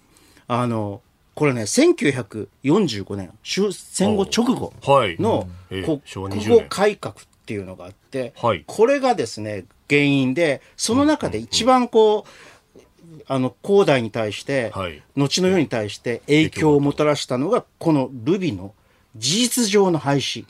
あの、これね、1945年、戦後直後の国語改革っていうのがあって、はい、これがですね原因でその中で一番こう、あの恒大に対して、はい、後の世に対して影響をもたらしたのがこのルビの事実上の廃止。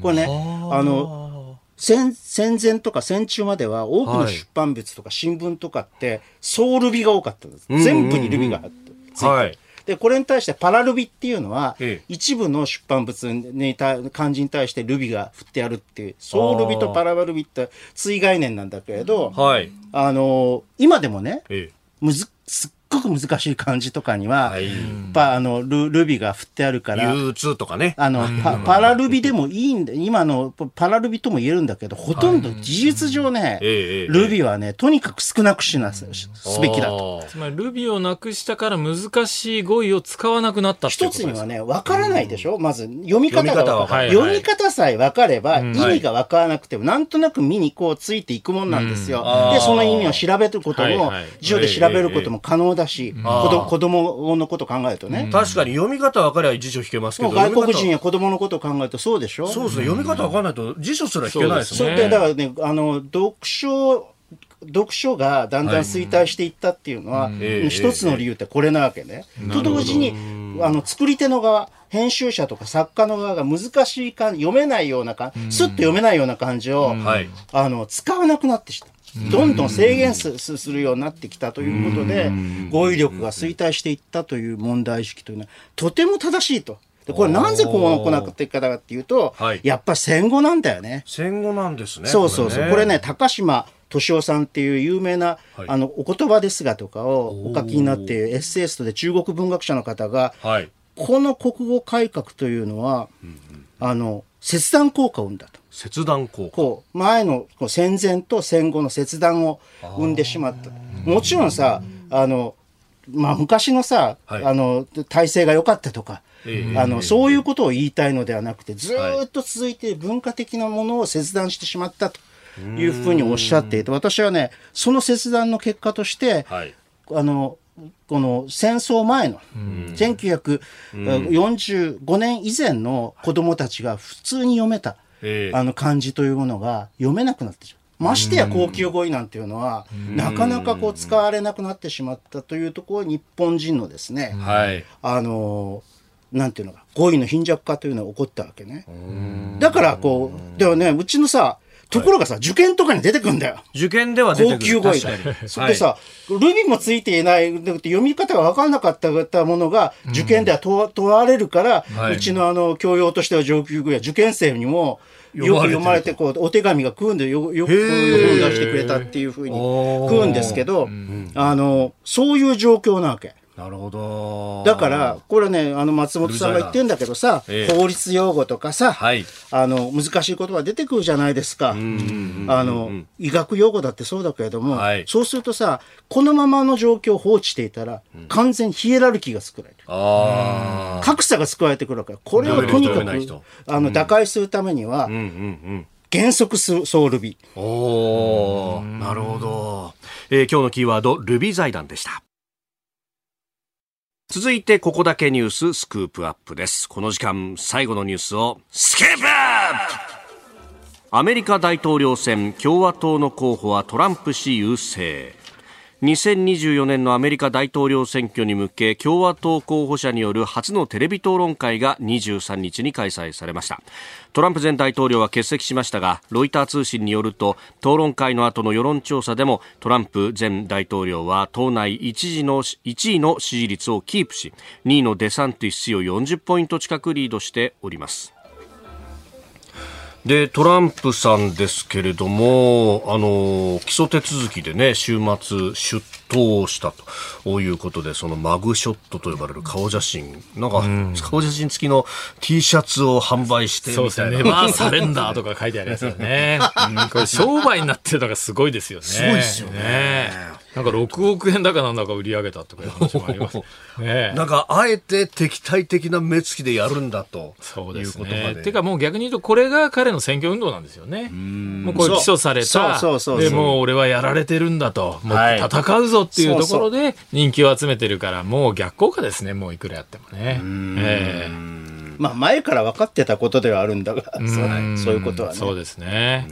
これねあ。の戦戦前とか戦中までは多くの出版物とか新聞とかって総ルビが多かったんです。全部にルビがあって。はいで、これに対してパラルビっていうのは、ええ、一部の出版物に漢字に対してルビが振ってあるっていう、総ルビとパラルビって追概念なんだけれど、はい、あの今でもね、ええ、むずすっごく難しい漢字とかには、はい、パあのルルビが振ってあるから。U2 とかね。あの、パパラルビでもいいんで、今のパラルビとも言えるんだけど、ほとんど事実上ね、ルビはね、とにかく少なくしなすべきだと。つまりルビをなくしたから難しい語彙を使わなくなったって一つにはね、わからないでしょ、まず読み方が読み方さえ分かれば、意味が分からなくても、なんとなく見にこうついていくもんなんですよ。で、その意味を調べることも、辞書で調べることも可能だし、子供のこと考えるとね。確かに読み方分かれば辞書引けますけど。外国人や子供のことを考えるとそうでしょ。そうですね。読み方分かんないと辞書すら引けないですね。そう。だからね、あの、読書、読書がだんだん衰退していったっていうのは、一つの理由ってこれなわけね。と同時に、あの、作り手の側、編集者とか作家の側が難しい漢読めないような漢すっと読めないような漢字を、あの、使わなくなってきた。どんどん制限するようになってきたということで、語彙力が衰退していったという問題意識というのは、とても正しいと。でこれなぜこうなっていくかっていうと、はい、やっぱ戦後なんだよね。戦後なんですね。そうそうそう。これね、高島敏夫さんっていう有名な、はい、あの、お言葉ですがとかをお書きになっているエッセイストで中国文学者の方が、はい、この国語改革というのは、うんうん、あの、切断効果を生んだと。切断効果。前のこう戦前と戦後の切断を生んでしまった。もちろんさ、あの、まあ、昔のさ、はい、あの、体制が良かったとか、あの、そういうことを言いたいのではなくて、ずっと続いて文化的なものを切断してしまったとい。うふうにおっしゃっていて、私はね、その切断の結果として、はい、あの、この戦争前の、1945年以前の子供たちが普通に読めた、あの漢字というものが読めなくなってしまう。ましてや高級語彙なんていうのは、なかなかこう使われなくなってしまったというところ日本人のですね、はい、あのなんていうのか、語彙の貧弱化というのが起こったわけね。だからこう、ではね、うちのさ、ところがさ、受験とかに出てくんだよ。受験では出てくる。高級語彙。それでさ、ルビもついていない、読み方が分からなかったものが、受験では問われるから、うちのあの、教養としては上級語や受験生にも、よく読まれてこうお手紙が来るんでよ。よく本出してくれたっていうふうに来るんですけど、あのそういう状況なわけ。なるほど。だから、これね、あの、松本さんが言ってんだけどさ、え法律用語とかさ、はい、あの、難しい言葉出てくるじゃないですか。あの、医学用語だってそうだけれども、はい、そうするとさ、このままの状況を放置していたら、完全ヒエラルキーが作られる。格差が救われてくるから、これをとにかく、あの、打開するためには、原則ソウルビ。おなるほど。えー、今日のキーワード、ルビ財団でした。続いてここだけニューススクープアップです。この時間最後のニュースをスクープアップ!アメリカ大統領選共和党の候補はトランプ氏優勢。2024年のアメリカ大統領選挙に向け共和党候補者による初のテレビ討論会が23日に開催されました。トランプ前大統領は欠席しましたがロイター通信によると討論会の後の世論調査でもトランプ前大統領は党内1位の ,1 位の支持率をキープし2位のデサンティス氏を40ポイント近くリードしております。でトランプさんですけれども、あの起訴手続きでね、週末出頭したということで、そのマグショットと呼ばれる顔写真、なんか、顔写真付きの T シャツを販売してそうですね、ネバーサレンダーとか書いてありますよね。うん、これ商売になってるのがすごいですよね。すごいですよね。ねなんか6億円だかなんだか売り上げたっていう話もあります。ね、なんか、あえて敵対的な目つきでやるんだと。そうですね。ていうかもう逆に言うと、これが彼の選挙運動なんですよね。もうこれ起訴された。で、もう俺はやられてるんだと。もう戦うぞっていうところで人気を集めてるから、もう逆効果ですね。もういくらやってもね。えー、まあ前から分かってたことではあるんだが、そういうことはね。そうですね。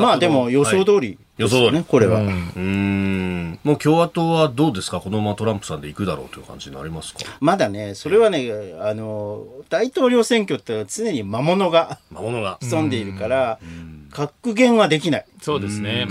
まあでも予想通り、予想通り。ね、これは。うん。もう共和党はどうですか？このままトランプさんでいくだろうという感じになりますか？まだね、それはね、あの、大統領選挙って常に魔物が、魔物が。潜んでいるから、格言はできない。そうですね。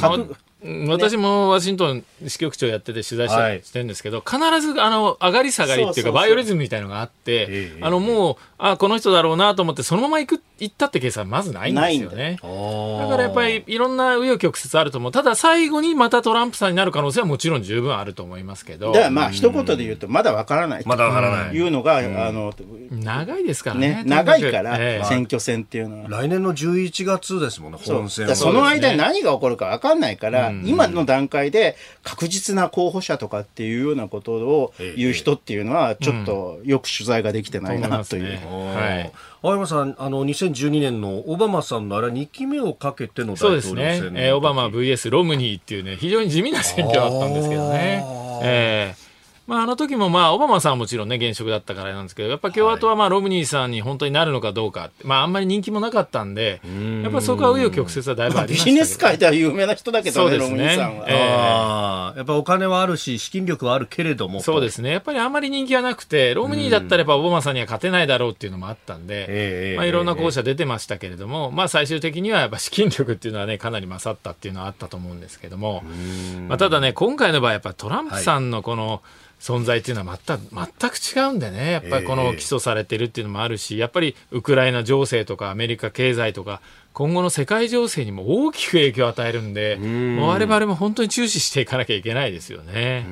私もワシントン支局長やってて取材してるんですけど必ずあの上がり下がりっていうかバイオリズムみたいのがあってあのもうあこの人だろうなと思ってそのまま行く行ったってケースはまずないんですよね。だからやっぱりいろんな紆余曲折あると思う。ただ最後にまたトランプさんになる可能性はもちろん十分あると思いますけど。だからまあ一言で言うとまだわからない。まだわからない。いうのが、あの長いですからね。長いから、選挙戦っていうのは。来年の11月ですもんね本選その間に何が起こるかわかんないから、今の段階で確実な候補者とかっていうようなことを言う人っていうのはちょっとよく取材ができてないなという。はい。青山さん、あの2012年のオバマさんのあれ2期目をかけての大統領選そうですね、えー、オバマ VS ロムニーっていうね、非常に地味な選挙だったんですけどね。えーまあ、あの時もまあオバマさんはもちろんね現職だったからなんですけどやっぱ共和党はまあロムニーさんに本当になるのかどうか、まあ、あんまり人気もなかったんでやっぱそこは紆余曲折はだいぶありましたビジネス界では有名な人だけどねね。ロムニーさんは、えー、やっぱお金はあるし資金力はあるけれどもそうですね。やっぱりあんまり人気はなくてロムニーだったらやっぱオバマさんには勝てないだろうっていうのもあったんで、まあ、いろんな候補者出てましたけれども、まあ、最終的にはやっぱ資金力っていうのはねかなり勝ったっていうのはあったと思うんですけども、まあ、ただね今回の場合やっぱトランプさんのこの、はい存在っていうのは全く全く違うんでね。やっぱりこの起訴されてるっていうのもあるしやっぱりウクライナ情勢とかアメリカ経済とか今後の世界情勢にも大きく影響を与えるんでもう我々も本当に注視していかなきゃいけないですよね。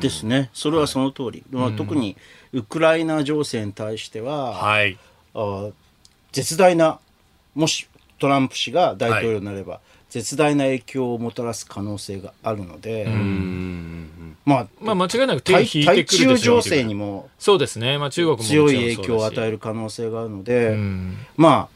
ですね。それはその通り、まあ、特にウクライナ情勢に対しては、はい、あ絶大なもしトランプ氏が大統領になれば、絶大な影響をもたらす可能性があるので、まあ、まあ間違いなく手対引いて対くるでしょう中情勢にもそうですね、まあ、中国も強い影響を与える可能性があるので、うん。ま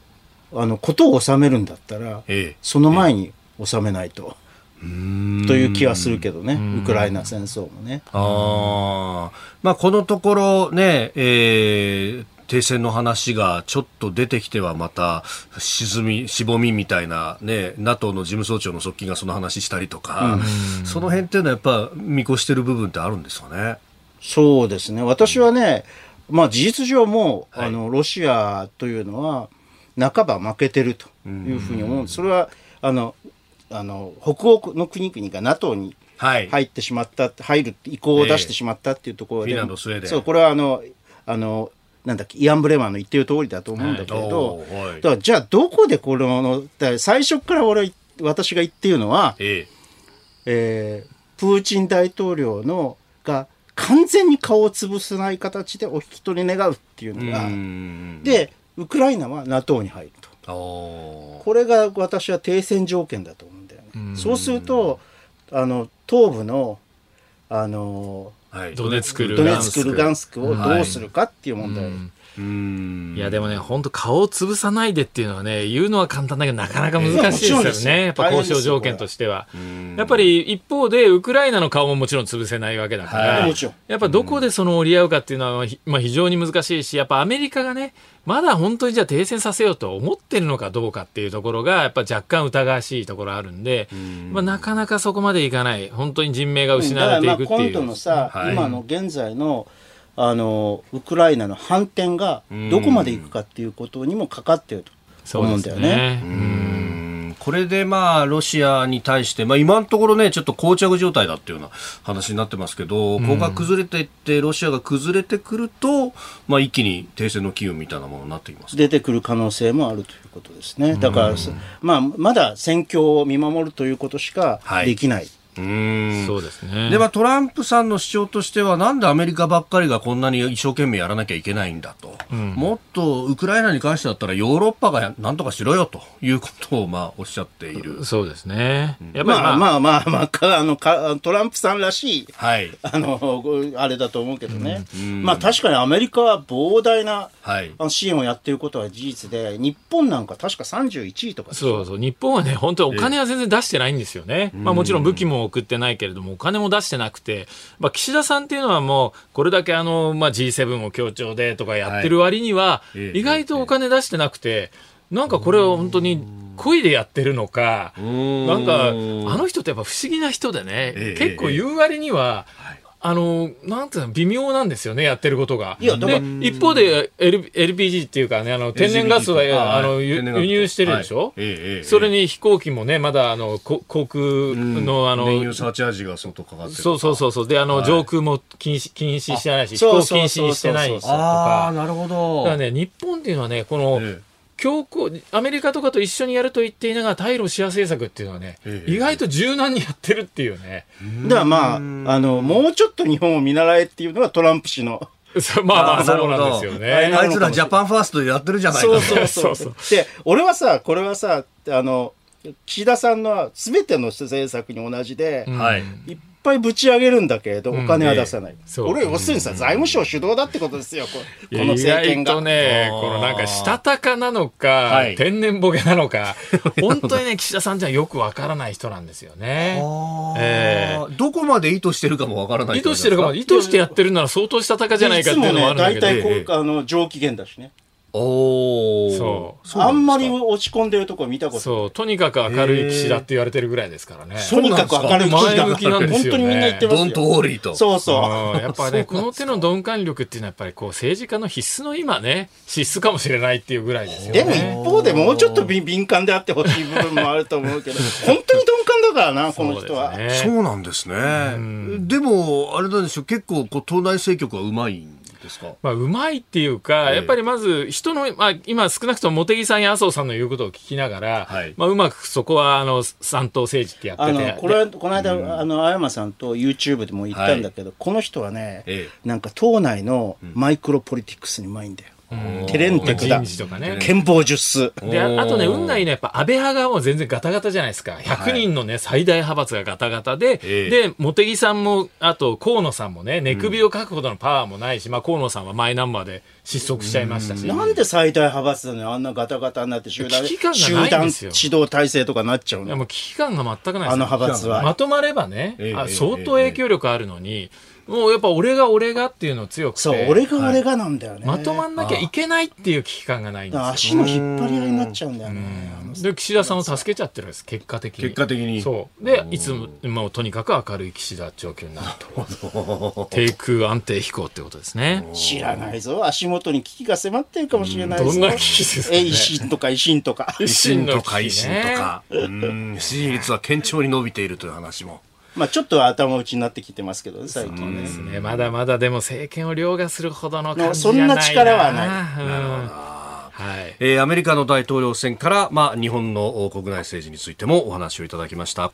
ああのことを収めるんだったら、ええ。その前に収めないと。という気はするけどね、ウクライナ戦争もね。ああ、まあこのところね、えー停戦の話がちょっと出てきてはまた沈み、しぼみみたいなね、NATO の事務総長の側近がその話したりとか、その辺っていうのはやっぱ見越してる部分ってあるんですかね？そうですね。私はね、まあ事実上もう、はいあの、ロシアというのは、半ば負けてるというふうに思うんです。それは、あの、あの、北欧の国々が NATO にはい。入ってしまった、入る意向を出してしまったっていうところで、フィンランドスウェーデンそう、これはあの、あの、なんだっけ、イアン・ブレマーの言ってる通りだと思うんだけれど、はい。だからじゃあどこでこの、最初から俺、私が言っているのは、ええ。ープーチン大統領のが完全に顔を潰さない形でお引き取り願うっていうえのが、ん。でウクライナは NATO に入るとこれが私は停戦条件だと思うんだよね。そうするとあの東部のあのはい。ドネツクルドネガンスクツクルガンスクをどうするかっていう問題、うんうん。いやでもね、本当顔を潰さないでっていうのはね、言うのは簡単だけど、なかなか難しいですよね。やっぱ交渉条件としては。んやっぱり一方で、ウクライナの顔ももちろん潰せないわけだから、はいやっぱどこでその折り合うかっていうのは、ひまあ、非常に難しいし、やっぱアメリカがね、まだ本当にじゃあ停戦させようと思ってるのかどうかっていうところが、やっぱ若干疑わしいところあるんで、まあ、なかなかそこまでいかない、本当に人命が失われていくってだからまあ今度いう。のさ、はい。今の現在のあのウクライナの反転がどこまでいくかっていうことにもかかっていると思うんだよね。うんこれでまあロシアに対して、まあ、今のところねちょっと膠着状態だっていうような話になってますけど、ここが崩れていってロシアが崩れてくると、まあ、一気に停戦の機運みたいなものになってきます出てくる可能性もあるということですね。だから、まあ、まだ戦況を見守るということしかはいできない。うんそうですね。でまあ、トランプさんの主張としては、なんでアメリカばっかりがこんなに一生懸命やらなきゃいけないんだと、もっとウクライナに関してだったら、ヨーロッパがなんとかしろよということをまあおっしゃっている。そうですね。やっぱりまあまあまあまあ、かあのかトランプさんらしい、はい、あの、あれだと思うけどね。まあ確かにアメリカは膨大なはい支援をやっていることは事実で、日本なんか確か31位とかそうそう。日本はね、本当にお金は全然出してないんですよね。まあもちろん武器も送ってないけれども、お金も出してなくて、まあ岸田さんっていうのはもう、これだけあの、まあ G7 を協調でとかやってる割には、ええ意外とお金出してなくて、なんかこれは本当に恋でやってるのか、ん。なんか、あの人ってやっぱ不思議な人でね、ええ結構言う割には、あの、なんていうの、微妙なんですよね、やってることが。いやだからで、一方で、L、LPG っていうかね、あの、天然ガスは、あの、輸入してるでしょ、はそれに飛行機もね、まだ、あの、こ航空の、あの、燃油サーチャージが相当かかってるそうそうそうそう。で、あの、はい。上空も禁止、禁止してないし、飛行禁止してないしとああか。なるほだどからね、日本っていうのはね、この、え強硬、アメリカとかと一緒にやると言っていながら、対ロシア政策っていうのはね、ええ意外と柔軟にやってるっていうね。だからまあ、あの、もうちょっと日本を見習えっていうのがトランプ氏の。そうまあまあ、そうなるほどなんですよね。あいつらジャパンファーストでやってるじゃないかそうとそうそう。そうで、俺はさ、これはさ、あの、岸田さんの全ての政策に同じで、うんはいいっぱいぶち上げるんだけれど、うん。お金は出さない。そう。これ、要するにさ、財務省主導だってことですよ、ここの政権が。意外とね、このなんか、したたかなのか、はい天然ボケなのか、本当にね、岸田さんじゃよくわからない人なんですよね。あー。えどこまで意図してるかもわからない意図してるかも、意図してやってるなら相当したたかじゃないかっていうのもあるんだけど。いつもね、大体あの、上機嫌だしね。おおそう。あんまり落ち込んでるとこ見たことない。そう、とにかく明るい岸田って言われてるぐらいですからね。とにかく明るい前向きなんですよね。本当にみんな言ってますよ。ドントウォーリーとそうそう。うんやっぱね、この手の鈍感力っていうのはやっぱりこう政治家の必須の今ね、資質かもしれないっていうぐらいですよね。でも一方でもうちょっと敏敏感であってほしい部分もあると思うけど、本当に鈍感だだなこの人は。そう,、ね、そうなんですね。でもあれなんでしょう。結構こう党内政局はうまいんですか？まあ、うまいっていうか、えやっぱりまず人の、まあ、今少なくとも茂木さんや麻生さんの言うことを聞きながら、はい、まあ、うまくそこはあの三党政治ってやっててこれこの間、うん、あの青山さんと YouTube でも言ったんだけど、はい、この人はね、ええ、なんか党内のマイクロポリティクスにうまいんだよ。テレンテクだ。憲法術数。で、あとね、運がいいのはやっぱ安倍派がもう全然ガタガタじゃないですか。100人のね、最大派閥がガタガタで、で、茂木さんも、あと河野さんもね、寝首をかくほどのパワーもないし、まあ河野さんはマイナンバーで失速しちゃいましたし。なんで最大派閥なのあんなガタガタになって集団、集団指導体制とかなっちゃうのいやもう危機感が全くないですあの派閥は。まとまればね、相当影響力あるのに、もうやっぱ俺が俺がっていうの強くて。そう、俺が俺がなんだよね。まとまんなきゃいけないっていう危機感がないんですよ。足の引っ張り合いになっちゃうんだよね。で、岸田さんを助けちゃってるんです、結果的に。結果的に。そう。で、いつも、とにかく明るい岸田状況になると。低空安定飛行ってことですね。知らないぞ。足元に危機が迫ってるかもしれないどんな危機ですか、ね、維新とか維新とか。維新とか維新とか。うん。支持率は堅調に伸びているという話も。まあちょっと頭打ちになってきてますけどね、最近ね。ですね。まだまだでも政権を凌駕するほどの感じそんな力はない。はいえー、アメリカの大統領選から、まあ、日本の国内政治についてもお話をいただきました